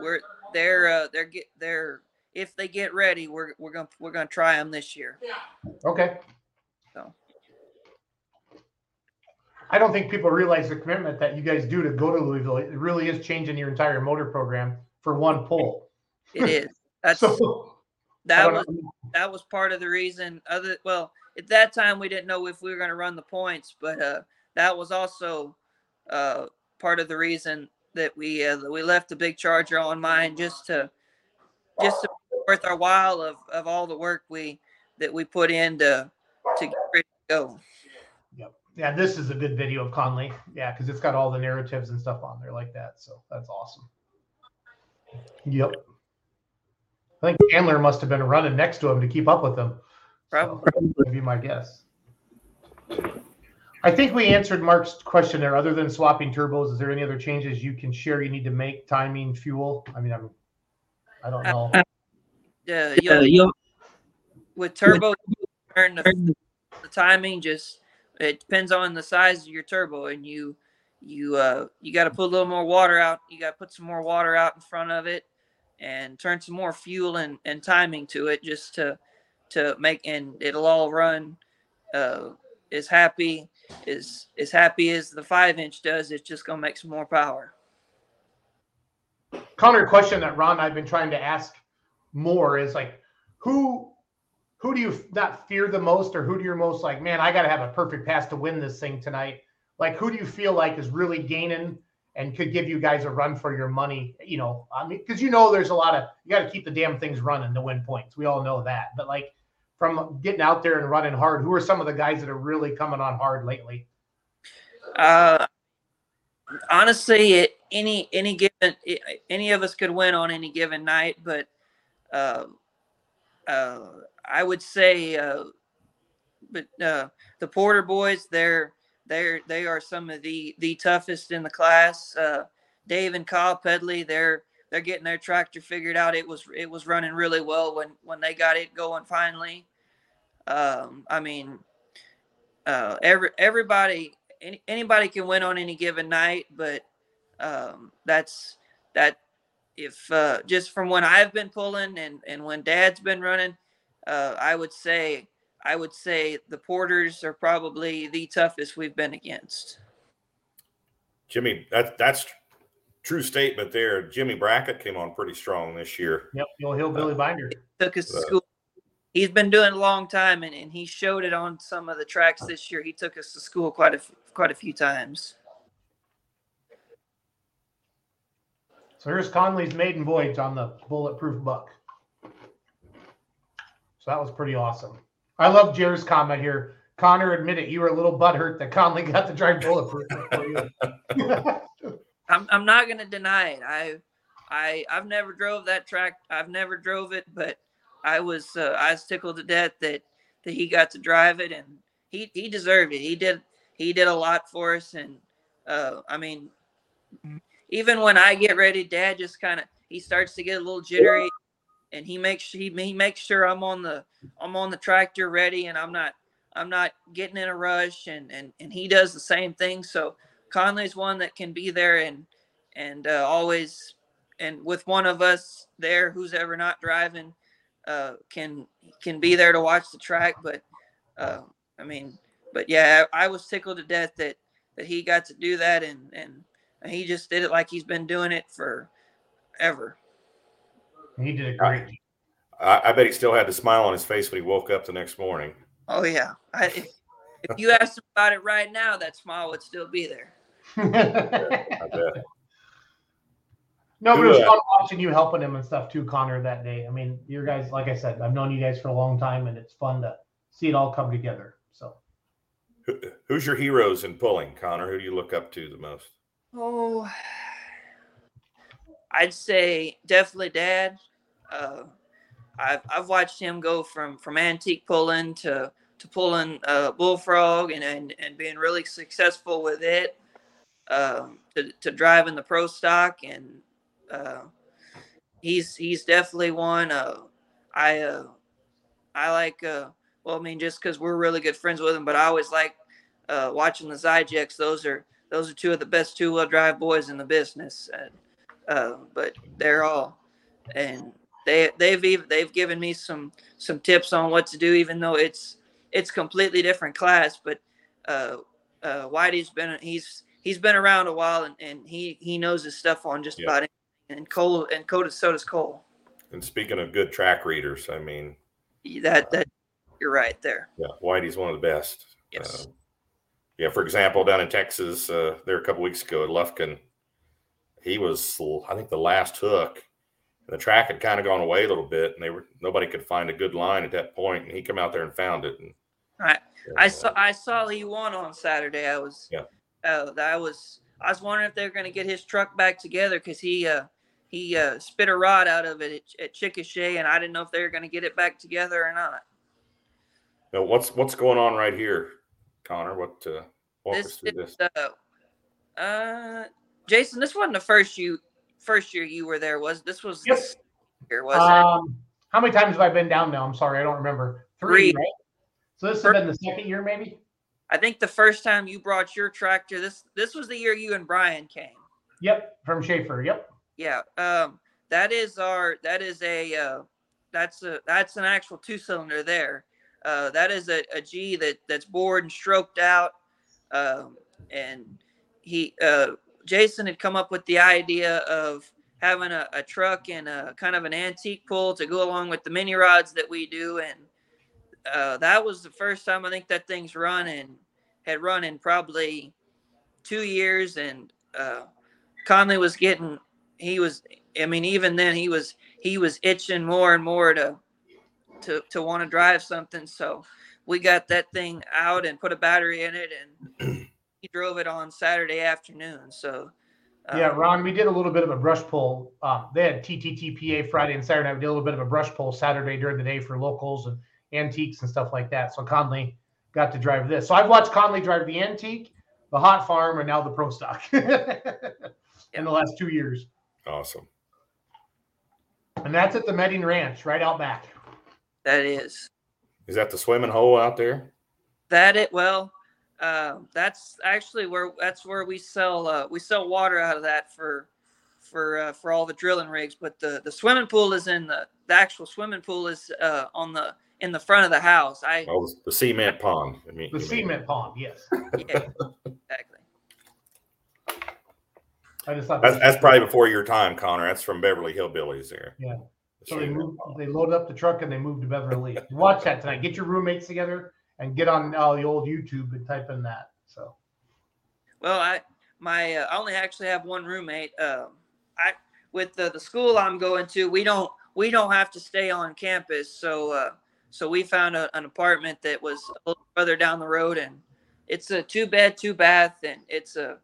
we're they're uh, they're get they're if they get ready, we're we're gonna we're gonna try them this year. Okay. So. I don't think people realize the commitment that you guys do to go to Louisville. It really is changing your entire motor program for one pull. It is. That's so. that was know. that was part of the reason. Other well, at that time we didn't know if we were going to run the points, but uh, that was also uh, part of the reason that we uh, that we left the big charger on mine just to just to worth our while of, of all the work we that we put in to to get ready to go. Yep. Yeah, this is a good video of Conley. Yeah, because it's got all the narratives and stuff on there like that. So that's awesome. Yep. I think Chandler must have been running next to him to keep up with him. Probably. So, would be my guess. I think we answered Mark's question there. Other than swapping turbos, is there any other changes you can share you need to make? Timing, fuel? I mean, I'm, I don't know. Uh, you'll, with turbo, turn the, the timing just it depends on the size of your turbo, and you you uh you got to put a little more water out. You got to put some more water out in front of it, and turn some more fuel and, and timing to it just to to make and it'll all run uh as happy as as happy as the five inch does. It's just gonna make some more power. Connor, question that Ron I've been trying to ask more is like, who who do you not fear the most, or who do you most like? Man, I got to have a perfect pass to win this thing tonight. Like, who do you feel like is really gaining and could give you guys a run for your money? You know, I mean, because you know there's a lot of you got to keep the damn things running to win points. We all know that, but like from getting out there and running hard, who are some of the guys that are really coming on hard lately? Uh, honestly, any any given any of us could win on any given night, but uh, uh, I would say, uh, but uh, the Porter boys, they're they're they are some of the the toughest in the class. Uh, Dave and Kyle Pedley, they're they're getting their tractor figured out. It was it was running really well when when they got it going finally. Um, I mean, uh, every everybody any, anybody can win on any given night, but um, that's that. If uh, just from when I've been pulling and and when Dad's been running, uh, I would say I would say the Porters are probably the toughest we've been against. Jimmy, that that's true statement there. Jimmy Brackett came on pretty strong this year. Yep, you'll hillbilly binder. Took us Uh, school. He's been doing a long time, and, and he showed it on some of the tracks this year. He took us to school quite a f- quite a few times. So here's Conley's maiden voyage on the bulletproof buck. So that was pretty awesome. I love Jer's comment here. Connor, admit it, you were a little butthurt that Conley got to drive bulletproof. I'm I'm not gonna deny it. I I I've never drove that track. I've never drove it, but I was uh, I was tickled to death that that he got to drive it, and he he deserved it. He did he did a lot for us, and uh, I mean, even when I get ready, Dad just kind of he starts to get a little jittery, and he makes he he makes sure I'm on the I'm on the tractor ready, and I'm not I'm not getting in a rush, and and and he does the same thing. So Conley's one that can be there and and uh, always and with one of us there who's ever not driving uh, can can be there to watch the track. But uh, I mean, but yeah, I, I was tickled to death that that he got to do that and and he just did it like he's been doing it for ever. he did a great job. I, I bet he still had the smile on his face when he woke up the next morning. Oh yeah, I, if, if you asked him about it right now, that smile would still be there. I bet. No, but it was fun watching you helping him and stuff too, Connor, that day. I mean, you guys, like I said, I've known you guys for a long time and it's fun to see it all come together. So Who, who's your heroes in pulling, Connor? Who do you look up to the most? Oh, I'd say definitely Dad. Uh, I've I've watched him go from from antique pulling to to pulling uh, bullfrog and, and and being really successful with it. Um, to to driving the pro stock and uh, he's he's definitely one. Uh, I uh, I like uh, well, I mean, just because we're really good friends with him, but I always like uh, watching the Zyjeks. Those are those are two of the best two wheel drive boys in the business. And, uh, but they're all, and they they've even they've given me some some tips on what to do, even though it's it's completely different class. But uh, uh, Whitey's been he's he's been around a while, and, and he he knows his stuff on just Yeah. about anything. And Cole and Cole so does Cole. And speaking of good track readers, I mean, That that you're right there. yeah, Whitey's one of the best. Yes. Uh, yeah, for example, down in Texas, uh, there a couple weeks ago at Lufkin, he was, I think, the last hook. And the track had kind of gone away a little bit, and they were nobody could find a good line at that point, and he come out there and found it. And I I uh, saw I saw he won on Saturday. I was Yeah. Uh, I was I was wondering if they were going to get his truck back together because he uh he uh spit a rod out of it at, at Chickasha, and I didn't know if they were going to get it back together or not. now what's what's going on right here, Connor? What uh, walk us through is this? uh, uh Jason. This wasn't the first you first year you were there. Was this was Yep. this year? Was it? Um, how many times have I been down now? I'm sorry, I don't remember. Three, Three. right? So this has been the second year, maybe. I think the first time you brought your tractor this this was the year you and Brian came. Yep, from Schaefer. Yep. Yeah, um, that is our that is a uh, that's a that's an actual two cylinder there. Uh, that is a, a G that that's bored and stroked out, um, and he uh, Jason had come up with the idea of having a, a truck and a kind of an antique pull to go along with the mini rods that we do, and uh, that was the first time I think that thing's run and had run in probably two years, and uh, Conley was getting he was I mean even then he was he was itching more and more to to to want to drive something so we got that thing out and put a battery in it and he drove it on Saturday afternoon so Yeah, um, Ron, we did a little bit of a brush pull. Um, they had TTTPA Friday and Saturday. We did a little bit of a brush pull Saturday during the day for locals and antiques and stuff like that. So Conley got to drive this. So I've watched Conley drive the antique, the hot farm, and now the pro stock in the last two years. Awesome. And that's at the Medding Ranch, right out back. that is Is that the swimming hole out there? that it well uh, that's actually where that's where we sell uh, we sell water out of that for for uh, for all the drilling rigs but the the swimming pool is in the the actual swimming pool is uh, on the in the front of the house i Oh, the cement pond. I mean, The you mean. cement pond, yes. yeah, exactly I just thought That's, that's probably before your time, Connor. That's from Beverly Hillbillies there. Yeah. The So they cement moved, pond. they loaded up the truck and they moved to Beverly. Watch that tonight. Get your roommates together and get on uh, the old YouTube and type in that. So well i my uh, i only actually have one roommate um i with the, the school i'm going to we don't we don't have to stay on campus so uh so we found a, an apartment that was a little further down the road and it's a two bed two bath and it's a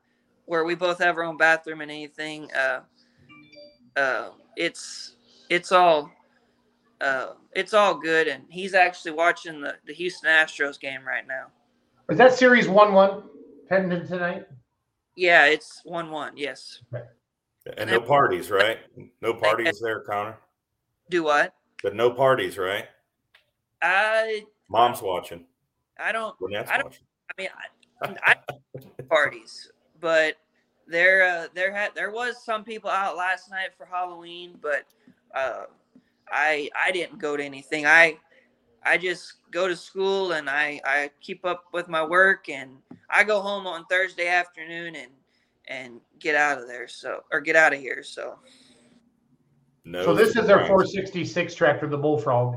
where we both have our own bathroom and anything uh uh it's it's all uh it's all good and he's actually watching the the houston astros game right now is that series one one heading tonight? yeah it's one one yes And no parties, right? No parties there, Connor. do what But no parties, right? I Mom's watching. i don't Lynette's I don't- watching. I mean, I, I parties, but there, uh, there had there was some people out last night for Halloween, but uh, I I didn't go to anything. I I just go to school and I I keep up with my work and I go home on Thursday afternoon and and get out of there. So or get out of here. So No. So this is our surprise. 466 tractor, the Bullfrog.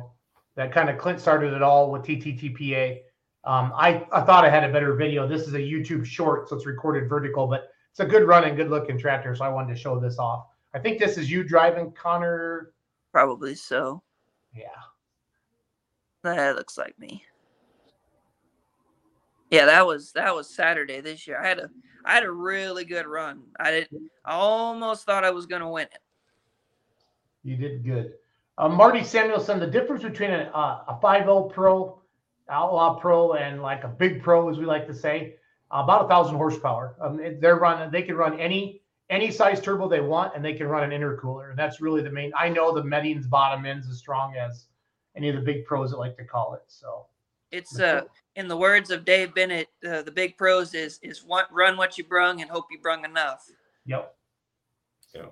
That kind of Clint started it all with TTTPA. Um, I, I thought I had a better video. This is a YouTube short, so it's recorded vertical, but it's a good run and good looking tractor. So I wanted to show this off. I think this is you driving, Connor. probably so. Yeah. That looks like me. Yeah, that was that was Saturday this year. I had a I had a really good run. I did I almost thought I was gonna win it. You did good. Uh, Marty Samuelson, the difference between a, uh, a 5.0 Pro, Outlaw Pro, and like a big Pro, as we like to say, about a thousand horsepower. Um, they're running. They can run any any size turbo they want, and they can run an intercooler. And that's really the main. I know the Medding's bottom end's as strong as any of the big pros that like to call it. So It's uh in the words of Dave Bennett, uh, the big pros is is one, run what you brung and hope you brung enough. yep. Yeah.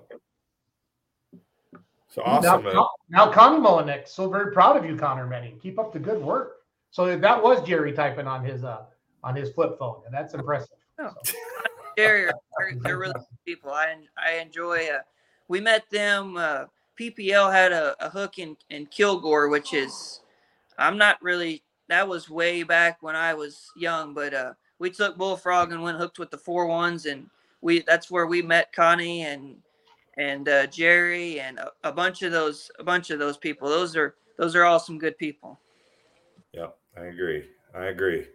So Now, awesome. now, now Connie Mullinex, so very proud of you, Connor Medding. Keep up the good work. So that was Jerry typing on his uh on his flip phone, and that's impressive. Oh. So. Jerry, they're, they're really good people. I I enjoy. Uh, we met them uh, PPL had a, a hook in, in Kilgore, which is, I'm not really, that was way back when I was young, but uh, we took Bullfrog and went hooked with the four ones. And we, that's where we met Connie and, and uh, Jerry and a, a bunch of those, a bunch of those people. Those are, those are all some good people. Yeah, I agree. I agree.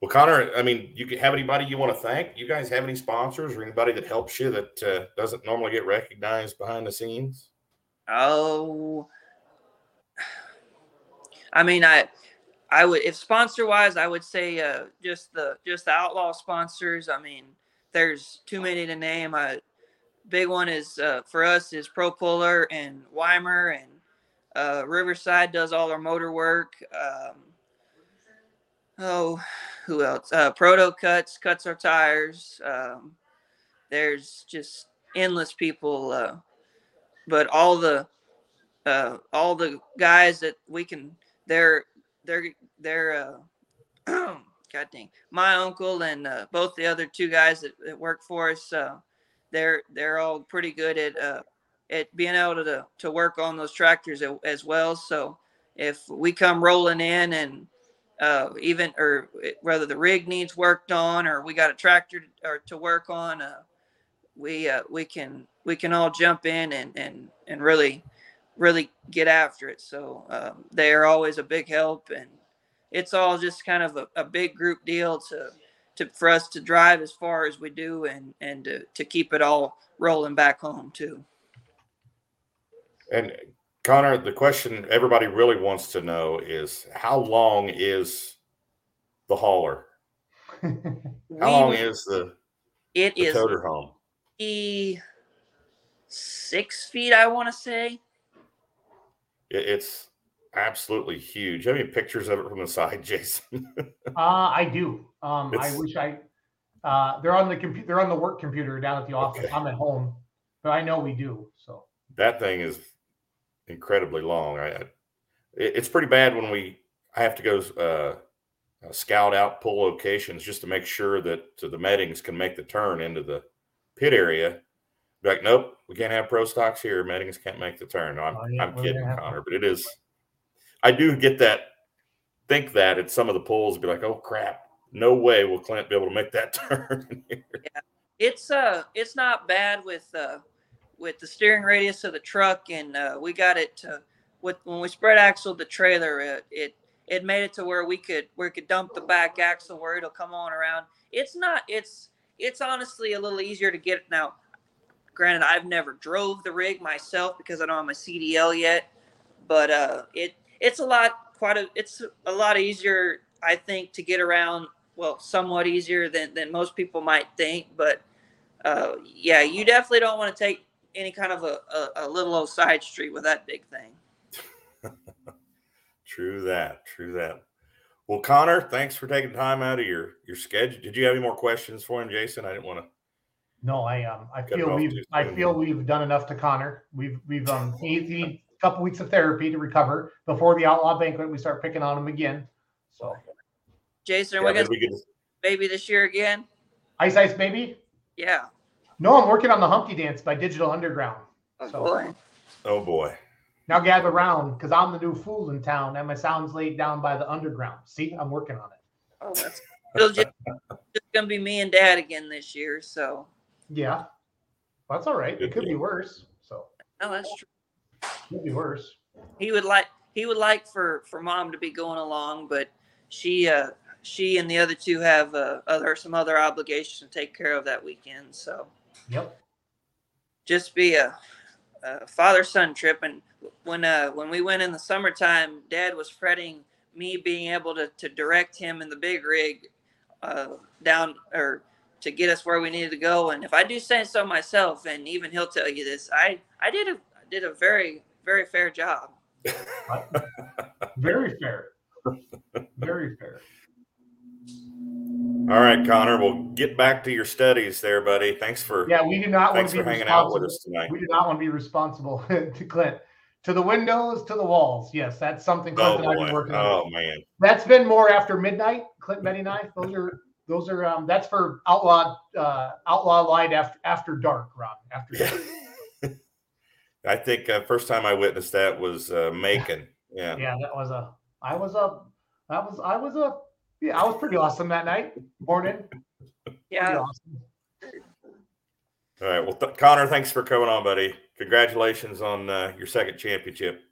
Well, Connor, I mean, you can have anybody you want to thank. You guys have any sponsors or anybody that helps you that uh, doesn't normally get recognized behind the scenes? Oh, I mean, I, I would if sponsor wise, I would say uh, just the just the outlaw sponsors. I mean, there's too many to name. I, big one is uh, for us is Pro Puller and Weimer and uh, Riverside does all our motor work. Um, oh, who else? Uh, Proto cuts cuts our tires. Um, there's just endless people, uh, but all the uh, all the guys that we can. They're they're they're. Uh, God dang, my uncle and both the other two guys that, that work for us. They're they're all pretty good at uh, at being able to to work on those tractors as well. So if we come rolling in and uh, even or whether the rig needs worked on or we got a tractor to, or to work on, uh, we uh, we can we can all jump in and and and really really get after it. So um, they are always a big help, and it's all just kind of a, a big group deal to to for us to drive as far as we do and and to, to keep it all rolling back home too. And Connor, the question everybody really wants to know is how long is the hauler? how long is the it the is toter home? e six feet, I want to say. It, it's absolutely huge. Have any pictures of it from the side, Jason? uh, I do. Um, I wish I. Uh, they're on the computer. They're on the work computer down at the office. Okay. I'm at home, but I know we do. So that thing is incredibly long. I, I it- it's pretty bad when we I have to go uh, uh, scout out pull locations just to make sure that the Meddings can make the turn into the pit area. Like, nope, we can't have pro stocks here. Meddings can't make the turn. No, I'm, Oh, yeah, I'm kidding, gonna have to- Connor, but it is. I do get that. Think that at some of the pulls, be like, oh crap, no way will Clint be able to make that turn. it's uh it's not bad with uh with the steering radius of the truck and uh we got it to with when we spread axle the trailer it it, it made it to where we could where we could dump the back axle where it'll come on around it's not it's it's honestly a little easier to get it now granted i've never drove the rig myself because i don't have my cdl yet but uh it it's a lot quite a it's a lot easier i think to get around well somewhat easier than than most people might think but uh yeah you definitely don't want to take any kind of a, a, a little old side street with that big thing True that. True that. Well, Connor, thanks for taking time out of your your schedule. Did you have any more questions for him, Jason? I didn't want to. no, I um I feel we've I feel we've done enough to Connor. We've we've um he, he needs a couple weeks of therapy to recover before the outlaw banquet. We start picking on him again. So jason Yeah, we maybe gonna we could baby this year again ice ice baby. yeah No, I'm working on the Humpty Dance by Digital Underground. oh So- boy oh boy. Now gather round, because I'm the new fool in town, and my sound's laid down by the underground. See, I'm working on it. oh that's it'll just, just gonna be me and dad again this year so Yeah, that's all right. Good It could be worse. So oh that's true could be worse. he would like he would like for for mom to be going along but she uh she and the other two have uh other some other obligations to take care of that weekend so Yep. just be a, a father son trip and when uh when we went in the summertime dad was fretting me being able to to direct him in the big rig uh down or to get us where we needed to go and if i do say so myself and even he'll tell you this i i did a did a very very fair job Very fair. Very fair. All right, Connor. We'll get back to your studies there, buddy. Thanks for Yeah, we do not want to be for hanging out with responsible. us tonight. We do not want to be responsible to Clint. To the windows, to the walls. Yes, that's something Clint Oh and I've been working on. Oh man. That's been more after midnight. Clint Betty and I. Those are those are um that's for outlaw uh outlaw light after after dark, Rob. After dark. I think uh, first time I witnessed that was uh, Macon. Yeah. Yeah, that was a. I was a. That was. I was a. Yeah, I was pretty awesome that night. Morning. Yeah. awesome. All right. Well, th- Connor, thanks for coming on, buddy. Congratulations on uh, your second championship.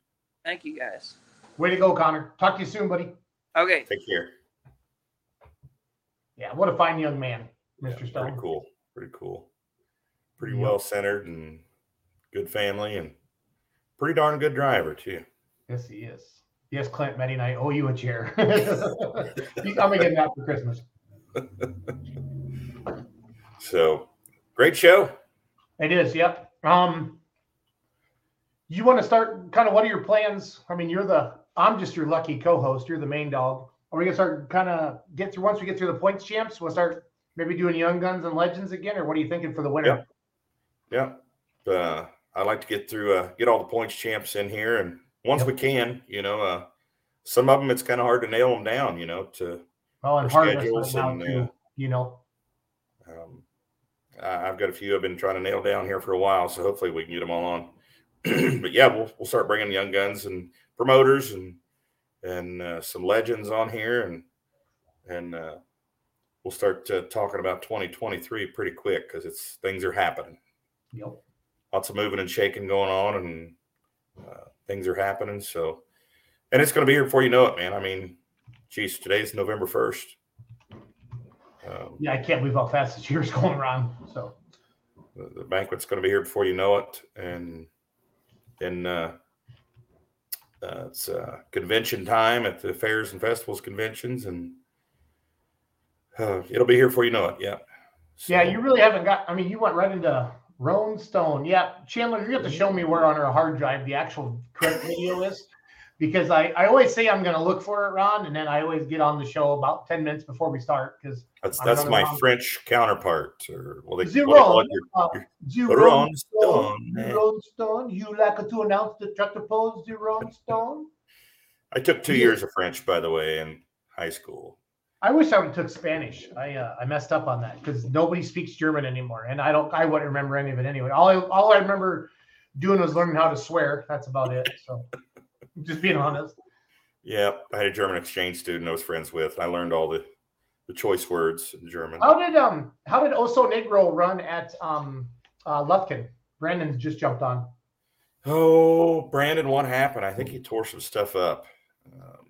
Thank you guys. Way to go, Connor. Talk to you soon, buddy. Okay. Take care. Yeah, what a fine young man, Mr. Pretty Stone. Pretty cool. Pretty cool. Pretty Yep. well centered and good family and pretty darn good driver too. Yes, he is. Yes, Clint Meddy, I owe you a chair. I'm gonna get that for Christmas. So great show. It is, yep. Um, you want to start? Kind of, what are your plans? I mean, you're the. I'm just your lucky co-host. You're the main dog. Are we gonna start kind of get through once we get through the points champs? We'll start maybe doing young guns and legends again, or what are you thinking for the winter? Yeah. Uh, I like to get through, uh, get all the points champs in here. And once Yep. we can, you know, uh, some of them, it's kind of hard to nail them down, you know, to, Oh, and right schedules and, too. uh, You know, um, I- I've got a few I've been trying to nail down here for a while. So hopefully we can get them all on. but yeah, we'll, we'll start bringing young guns and promoters and, and uh, some legends on here. And, and, uh, we'll start uh, talking about 2023 pretty quick because it's things are happening. yep. Lots of moving and shaking going on and uh, things are happening so and it's going to be here before you know it man i mean geez today's november 1st um, Yeah, I can't believe how fast this year's going around. So the, the banquet's going to be here before you know it and then uh, uh, it's uh, convention time at the fairs and festivals conventions and uh, it'll be here before you know it yeah yeah, you really haven't got. I mean, you went right into Roan Stone. Yeah, Chandler, you have to show me where on our hard drive the actual correct video is, because I I always say I'm going to look for it, Ron, and then I always get on the show about ten minutes before we start because that's I'm that's my french counterpart or well they, Zero. what they call it, your- Uh, Zero Stone. Zero Stone. You like to announce the tractor pose, Zero Stone? I took two years of French, by the way, in high school. I wish I would have took Spanish. I uh, I messed up on that because nobody speaks German anymore, and I don't. I wouldn't remember any of it anyway. All I, all I remember doing was learning how to swear. That's about it. So, just being honest. Yeah, I had a German exchange student I was friends with. I learned all the, the choice words in German. How did um how did Oso Negro run at um uh, Lufkin? Brandon just jumped on. Oh, Brandon, what happened? I think he tore some stuff up um,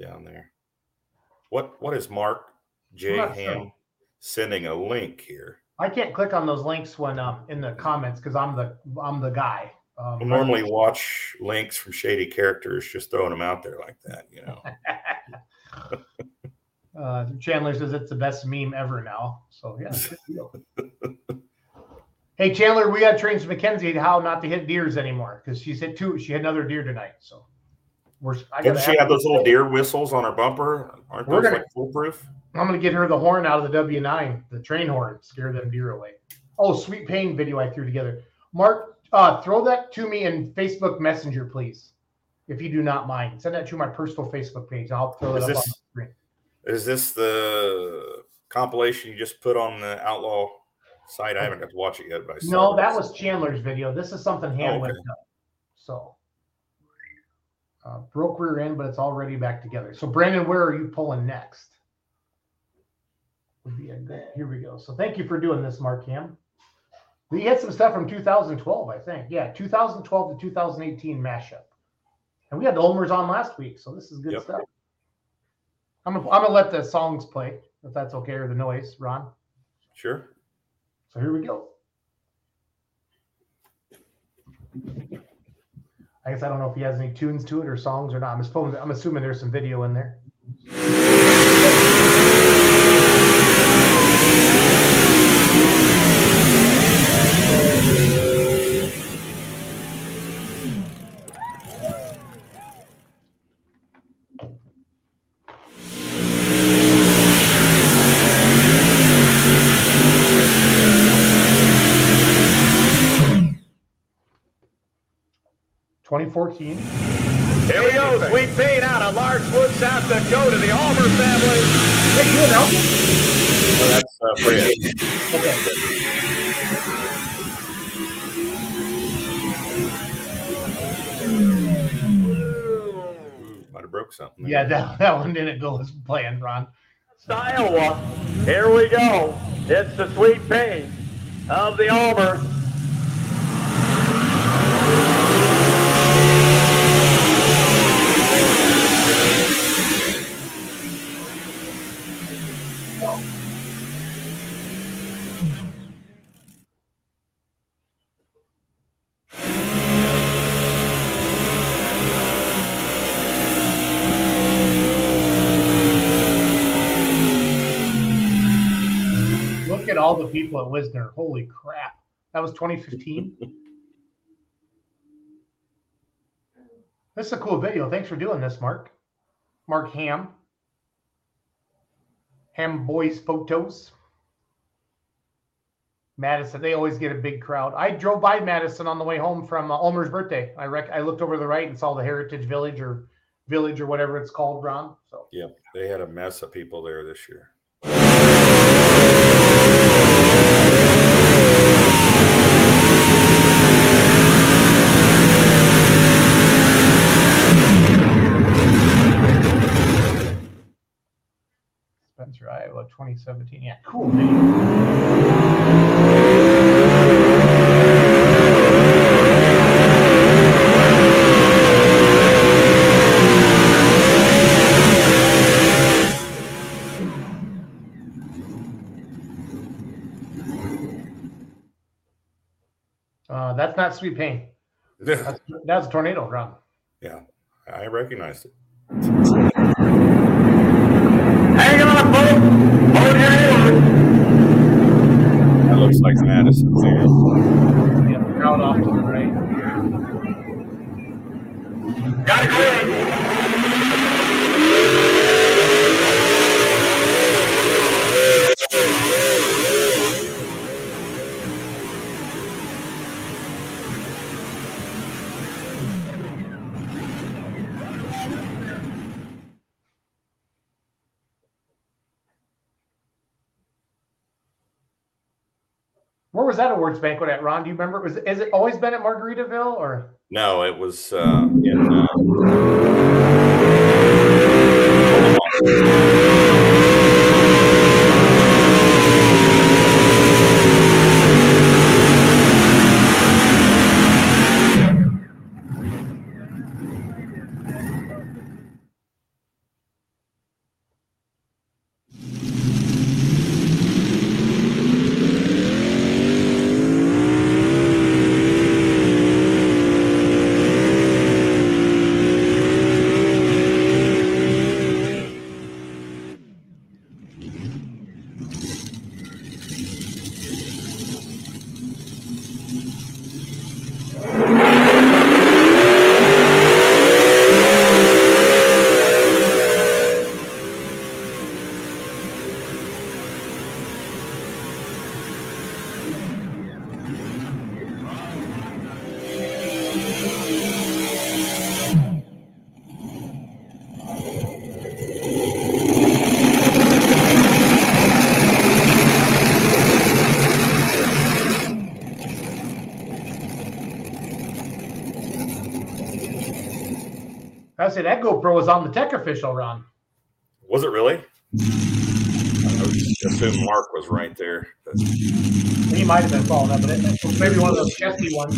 down there. What What is Mark J. Ham sure. sending a link here? I can't click on those links when um in the comments because I'm the I'm the guy. Um, I normally watch links from shady characters, just throwing them out there like that, you know. uh, Chandler says it's the best meme ever now. So yeah. good deal. hey Chandler, we got to train Mackenzie how not to hit deers anymore because she's hit two. She hit another deer tonight. So we're. I Doesn't she have those little deer whistles on her bumper? Aren't We're those gonna- like foolproof? I'm gonna get her the horn out of the W9, the train horn, scare them deer away. Oh, sweet pain video I threw together. Mark, uh, throw that to me in Facebook Messenger, please, if you do not mind. Send that to my personal Facebook page. I'll throw it Is up on this- the screen. Is this the compilation you just put on the Outlaw site? I haven't got to watch it yet, but I saw No, that was Chandler's video. This is something hand Oh, okay. whipped up. So uh, broke rear end, but it's already back together. So Brandon, where are you pulling next? Would be a good. Here we go. So thank you for doing this, Mark Cam. We had some stuff from 2012, I think. Yeah, 2012 to 2018 mashup. And we had the Olmers on last week, so this is good Yep. stuff. I'm gonna, I'm gonna let the songs play, if that's okay, or the noise, Ron. Sure. So here we go. I guess I don't know if he has any tunes to it or songs or not. I'm assuming, I'm assuming there's some video in there. 14. Here we go. Sweet pain out of Larchwood, South Dakota. The Almer family. Hey, you know? Well, that's uh, for you. okay. Might have broke something. Yeah, that, that one didn't go as planned, Ron. Iowa. Here we go. It's the sweet pain of the Almer people at Wisner. Holy crap. That was 2015. this is a cool video. Thanks for doing this, Mark. Mark Ham. Ham Boys Photos. Madison, they always get a big crowd. I drove by Madison on the way home from uh, Ulmer's birthday. I rec- I looked over to the right and saw the Heritage Village or Village or whatever it's called, Ron. So yeah, they had a mess of people there this year. 2017. Yeah, cool video. Uh, that's not sweet pain. That's, that's tornado run. Yeah, I recognized it. Hang on, folks. Hold your horse. That looks like Madison there. Yeah, crowd off to the right. Got it clear. Where was that awards banquet at, Ron? Do you remember? Was has it always been at Margaritaville or? No, it was uh, in. Uh, said that GoPro was on the tech official, run. was it really? I assume Mark was right there. He might have been following up, but it, it was maybe one of those chesty ones.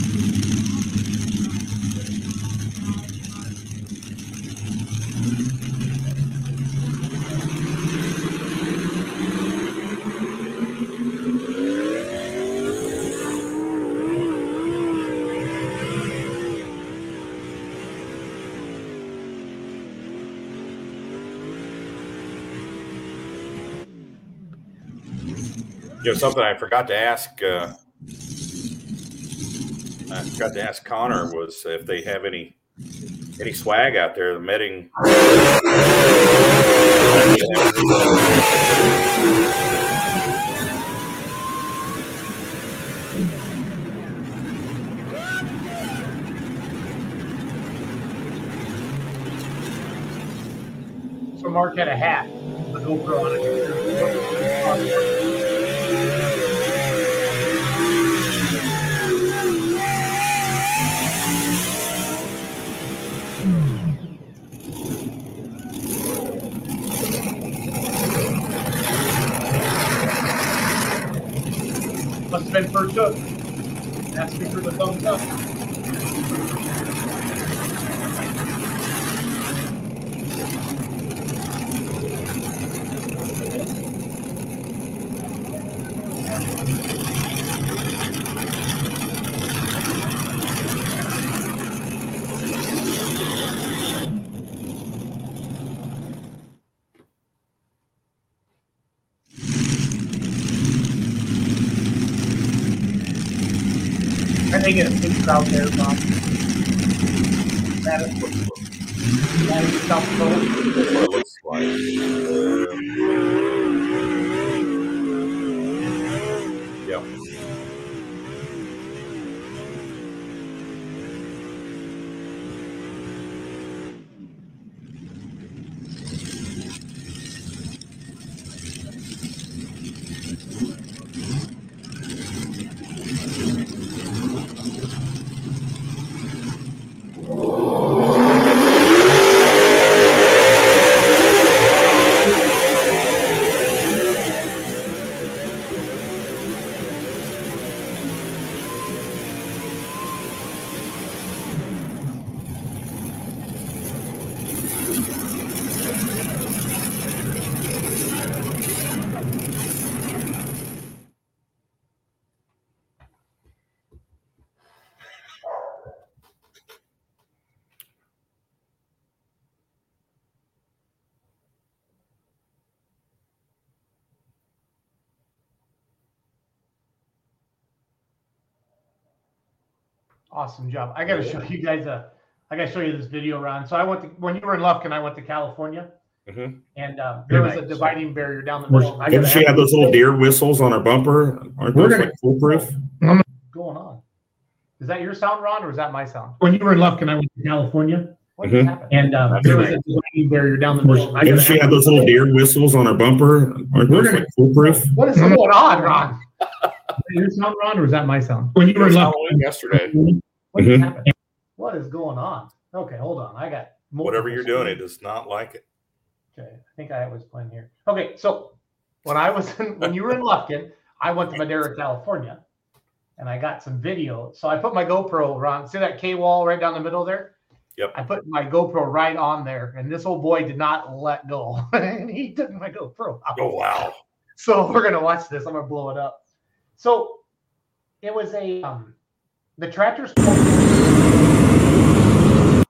Know, something I forgot to ask. Uh, I forgot to ask Connor was if they have any any swag out there. The Medding. So Mark had a hat, a GoPro on it. Been first hook. Ask me for the thumbs up. And crowd there, Bob. That is what that is South Awesome job. I got to show you guys a. I got to show you this video, Ron. So I went to when you were in Lufkin, I went to California, Mhm. and um, there was a dividing barrier down the middle. Didn't she have those little deer whistles on her bumper? Aren't We're those gonna- like foolproof? What's going on? Is that your sound, Ron, or is that my sound? When you were in Lufkin, I went to California. What Mhm. And um, there was right. a dividing barrier down the middle. Didn't she have those little deer whistles on her bumper? Aren't We're those gonna- like foolproof? What is going on, Ron? Is that your sound, Ron, or is that my sound? When you were in Lufkin yesterday. What Mhm. happened? What is going on? Okay, hold on. I got multiple Whatever you're doing, it does not like it. Okay, I think I was playing here. Okay, so when I was in, when you were in Lufkin, I went to Madera, California, and I got some video. So I put my GoPro Ron. See that K wall right down the middle there? Yep. I put my GoPro right on there, and this old boy did not let go, and he took my GoPro out. Oh wow! So we're gonna watch this. I'm gonna blow it up. So it was a um, the tractor's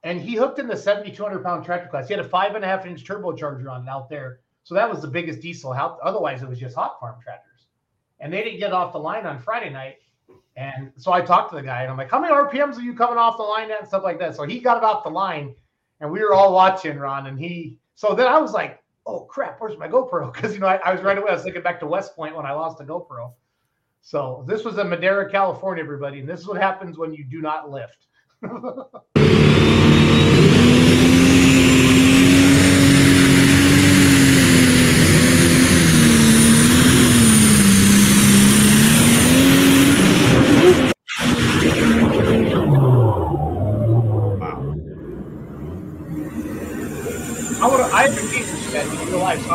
and he hooked in the 7,200 pound tractor class. He had a five and a half inch turbocharger on out there. So that was the biggest diesel. How, otherwise, it was just hot farm tractors. And they didn't get off the line on Friday night. And so I talked to the guy and I'm like, how many RPMs are you coming off the line at and stuff like that? So he got it off the line and we were all watching Ron. And he, so then I was like, oh crap, where's my GoPro? Because, you know, I, I was right away, I was thinking back to West Point when I lost the GoPro. So this was in Madera, California, everybody. And this is what happens when you do not lift. I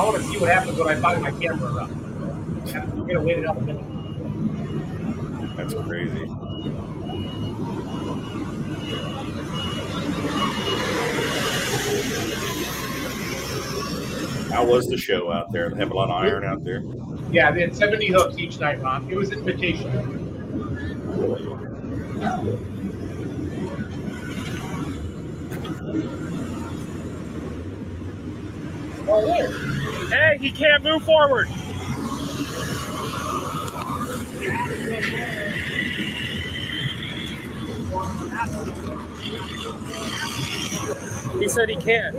want to. See what happens when I fire my camera up. I'm gonna wait it out a minute. That's crazy. How was the show out there? They have a lot of iron out there. Yeah, they had 70 hooks each night, Ron. It was invitation. Hey, he can't move forward. He said he can't.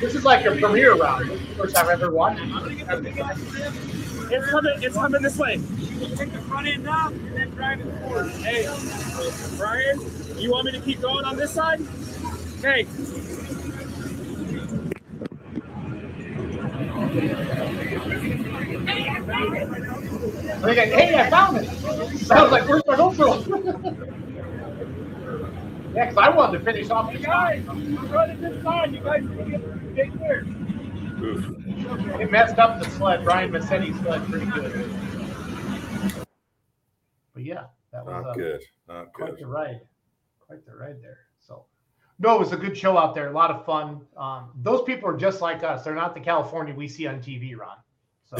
This is like a premiere round. First time I've ever watched. It's coming. It's coming this way. Take the front end and then drive it forward. Hey, Brian, you want me to keep going on this side? Hey, And they go, hey, I found it. I was like, where's my GoPro? yeah, because I wanted to finish off the guy. I'm running this side. You guys can get big here. Ooh. He messed up the sled. Brian Massetti's sled pretty good. But yeah, that was Not uh, good. Not quite good. the ride. Quite the ride there. So, no, it was a good show out there. A lot of fun. Um, those people are just like us. They're not the California we see on TV, Ron. So,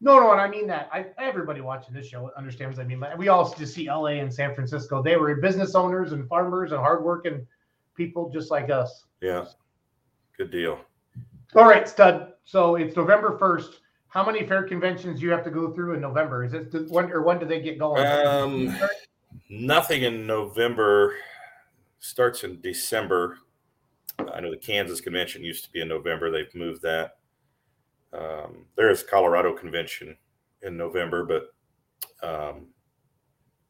no, no, and I mean that. I, everybody watching this show understands what I mean. Like, We all just see LA and San Francisco. They were business owners and farmers and hardworking people just like us. Yeah. Good deal. All right, stud. So it's November first. How many fair conventions do you have to go through in November? Is it when or when do they get going? Um, nothing in November. Starts in December. I know the Kansas convention used to be in November. They've moved that. Um, there is Colorado convention in November, but um,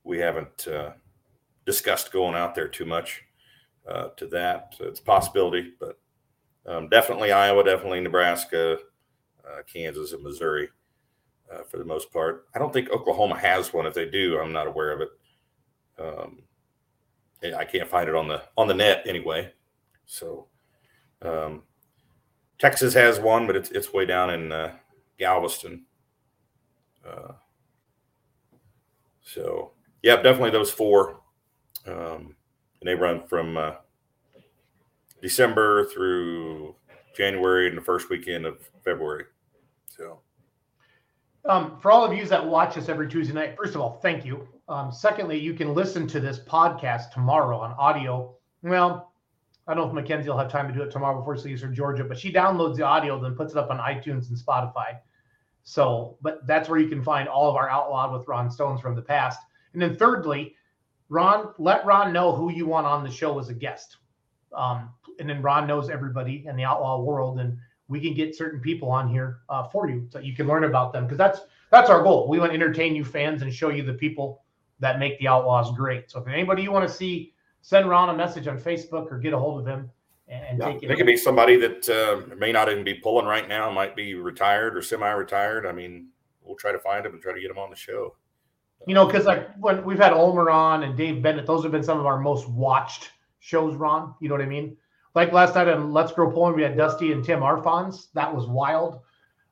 we haven't uh, discussed going out there too much uh, to that. It's a possibility, but um, definitely Iowa, definitely Nebraska, uh, Kansas, and Missouri uh, for the most part. I don't think Oklahoma has one. If they do, I'm not aware of it. Um, I can't find it on the on the net anyway. So um, Texas has one, but it's it's way down in uh, Galveston. Uh, so yeah, definitely those four, um, and they run from uh, December through January and the first weekend of February. So Um, for all of you that watch us every Tuesday night, first of all, thank you. Um, secondly, you can listen to this podcast tomorrow on audio. Well, I don't know if Mackenzie will have time to do it tomorrow before she leaves for Georgia, but she downloads the audio, then puts it up on iTunes and Spotify. So, but that's where you can find all of our Outlawed with Ron Stones from the past. And then thirdly, Ron, let Ron know who you want on the show as a guest. Um, and then Ron knows everybody in the outlaw world, and we can get certain people on here uh, for you so you can learn about them because that's that's our goal. We want to entertain you fans and show you the people that make the outlaws great. So if anybody you want to see, send Ron a message on Facebook or get a hold of him and, Yeah, take it. it could be somebody that uh, may not even be pulling right now, might be retired or semi-retired. I mean, we'll try to find him and try to get him on the show. You know, because like when we've had Ulmer on and Dave Bennett, those have been some of our most watched shows, Ron. You know what I mean? Like last night on Let's Go Pulling, we had Dusty and Tim Arfons. That was wild.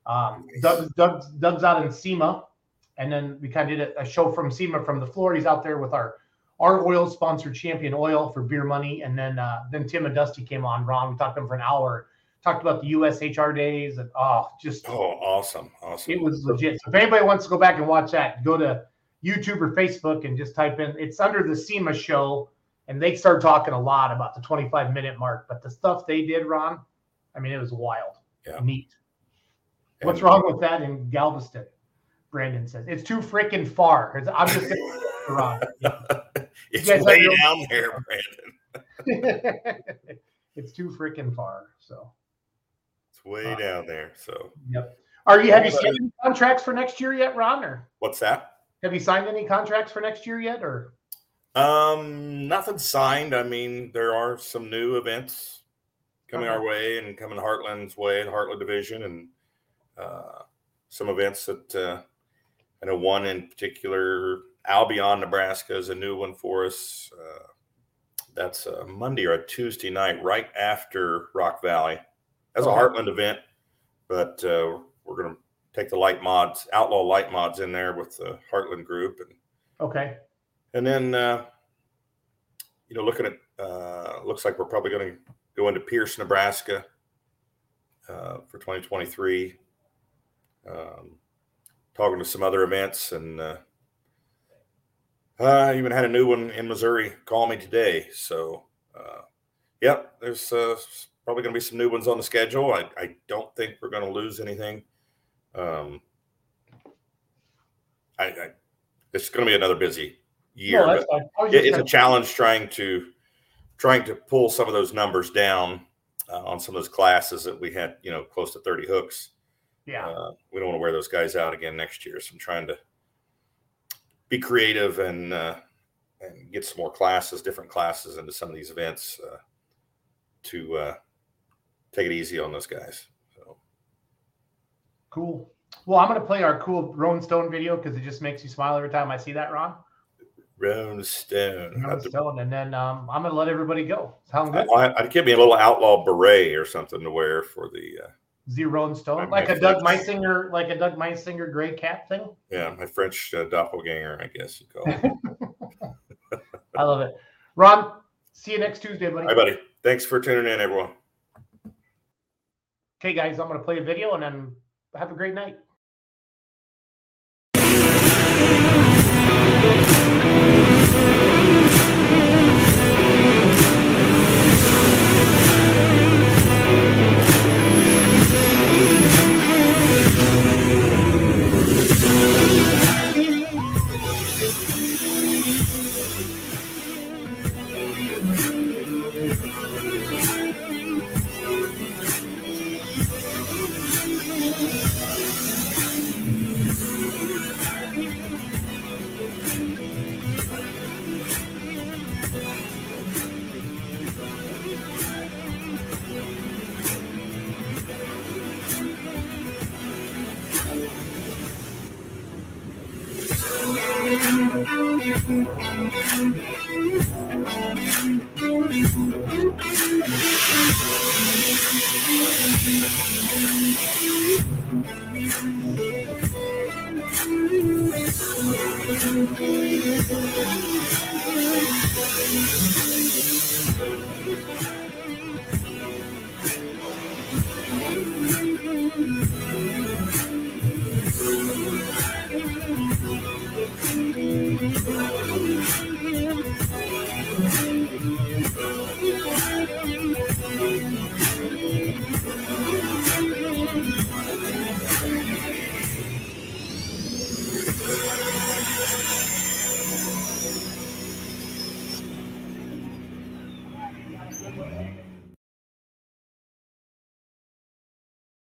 Um, Doug, Doug's, Doug's out in SEMA, and then we kind of did a, a show from SEMA from the floor. He's out there with our our oil sponsored Champion Oil for beer money, and then uh, then Tim and Dusty came on. Ron, we talked to them for an hour. Talked about the USHR days, and oh, just Oh, awesome, awesome. it was legit. So if anybody wants to go back and watch that, go to YouTube or Facebook and just type in. It's under the SEMA show, and they start talking a lot about the 25 minute mark. But the stuff they did, Ron, I mean, it was wild, Yeah. neat. What's And- wrong with that in Galveston? Brandon says it's too freaking far. I'm just saying, Ron. it's way down there, Brandon. it's too freaking far. So, It's way Uh, down there. So, yep. Are you have you signed any contracts for next year yet, Ron? Or what's that? have you signed any contracts for next year yet? Or Um, nothing signed. I mean, there are some new events coming Okay. our way and coming Heartland's way, the Heartland Division, and uh, some events that uh, I know one in particular, Albion, Nebraska, is a new one for us. Uh, that's a Monday or a Tuesday night, right after Rock Valley. That's a. Heartland event, but uh, we're going to take the light mods, outlaw light mods in there with the Heartland group, and okay, and then, uh, you know, looking at, uh, looks like we're probably going to go into Pierce, Nebraska uh, for 2023. Um, talking to some other events, and uh, I even had a new one in Missouri call me today. So, uh, yep, there's uh, probably going to be some new ones on the schedule. I, I don't think we're going to lose anything. Um, I, I it's going to be another busy year. No, that's but fine. I was it- it's a challenge trying to trying to pull some of those numbers down uh, on some of those classes that we had, you know, close to 30 hooks. Yeah. Uh, we don't want to wear those guys out again next year. So I'm trying to be creative and uh, and get some more classes, different classes into some of these events uh, to uh, take it easy on those guys. So Cool. Well, I'm going to play our cool Rolling Stone video because it just makes you smile every time I see that, Ron. Rolling Stone. Rolling Stone, and then um, I'm gonna let everybody go. Sound good? I, I'd give me a little outlaw beret or something to wear for the uh, Zero and Stone, like a Doug French- Meisinger, like a Doug Meisinger gray cap thing. yeah my French uh, doppelganger, I guess you call it. I love it. Ron, see you next Tuesday, buddy. Hi, buddy. Thanks for tuning in, everyone. Okay, guys, I'm gonna play a video and then have a great night.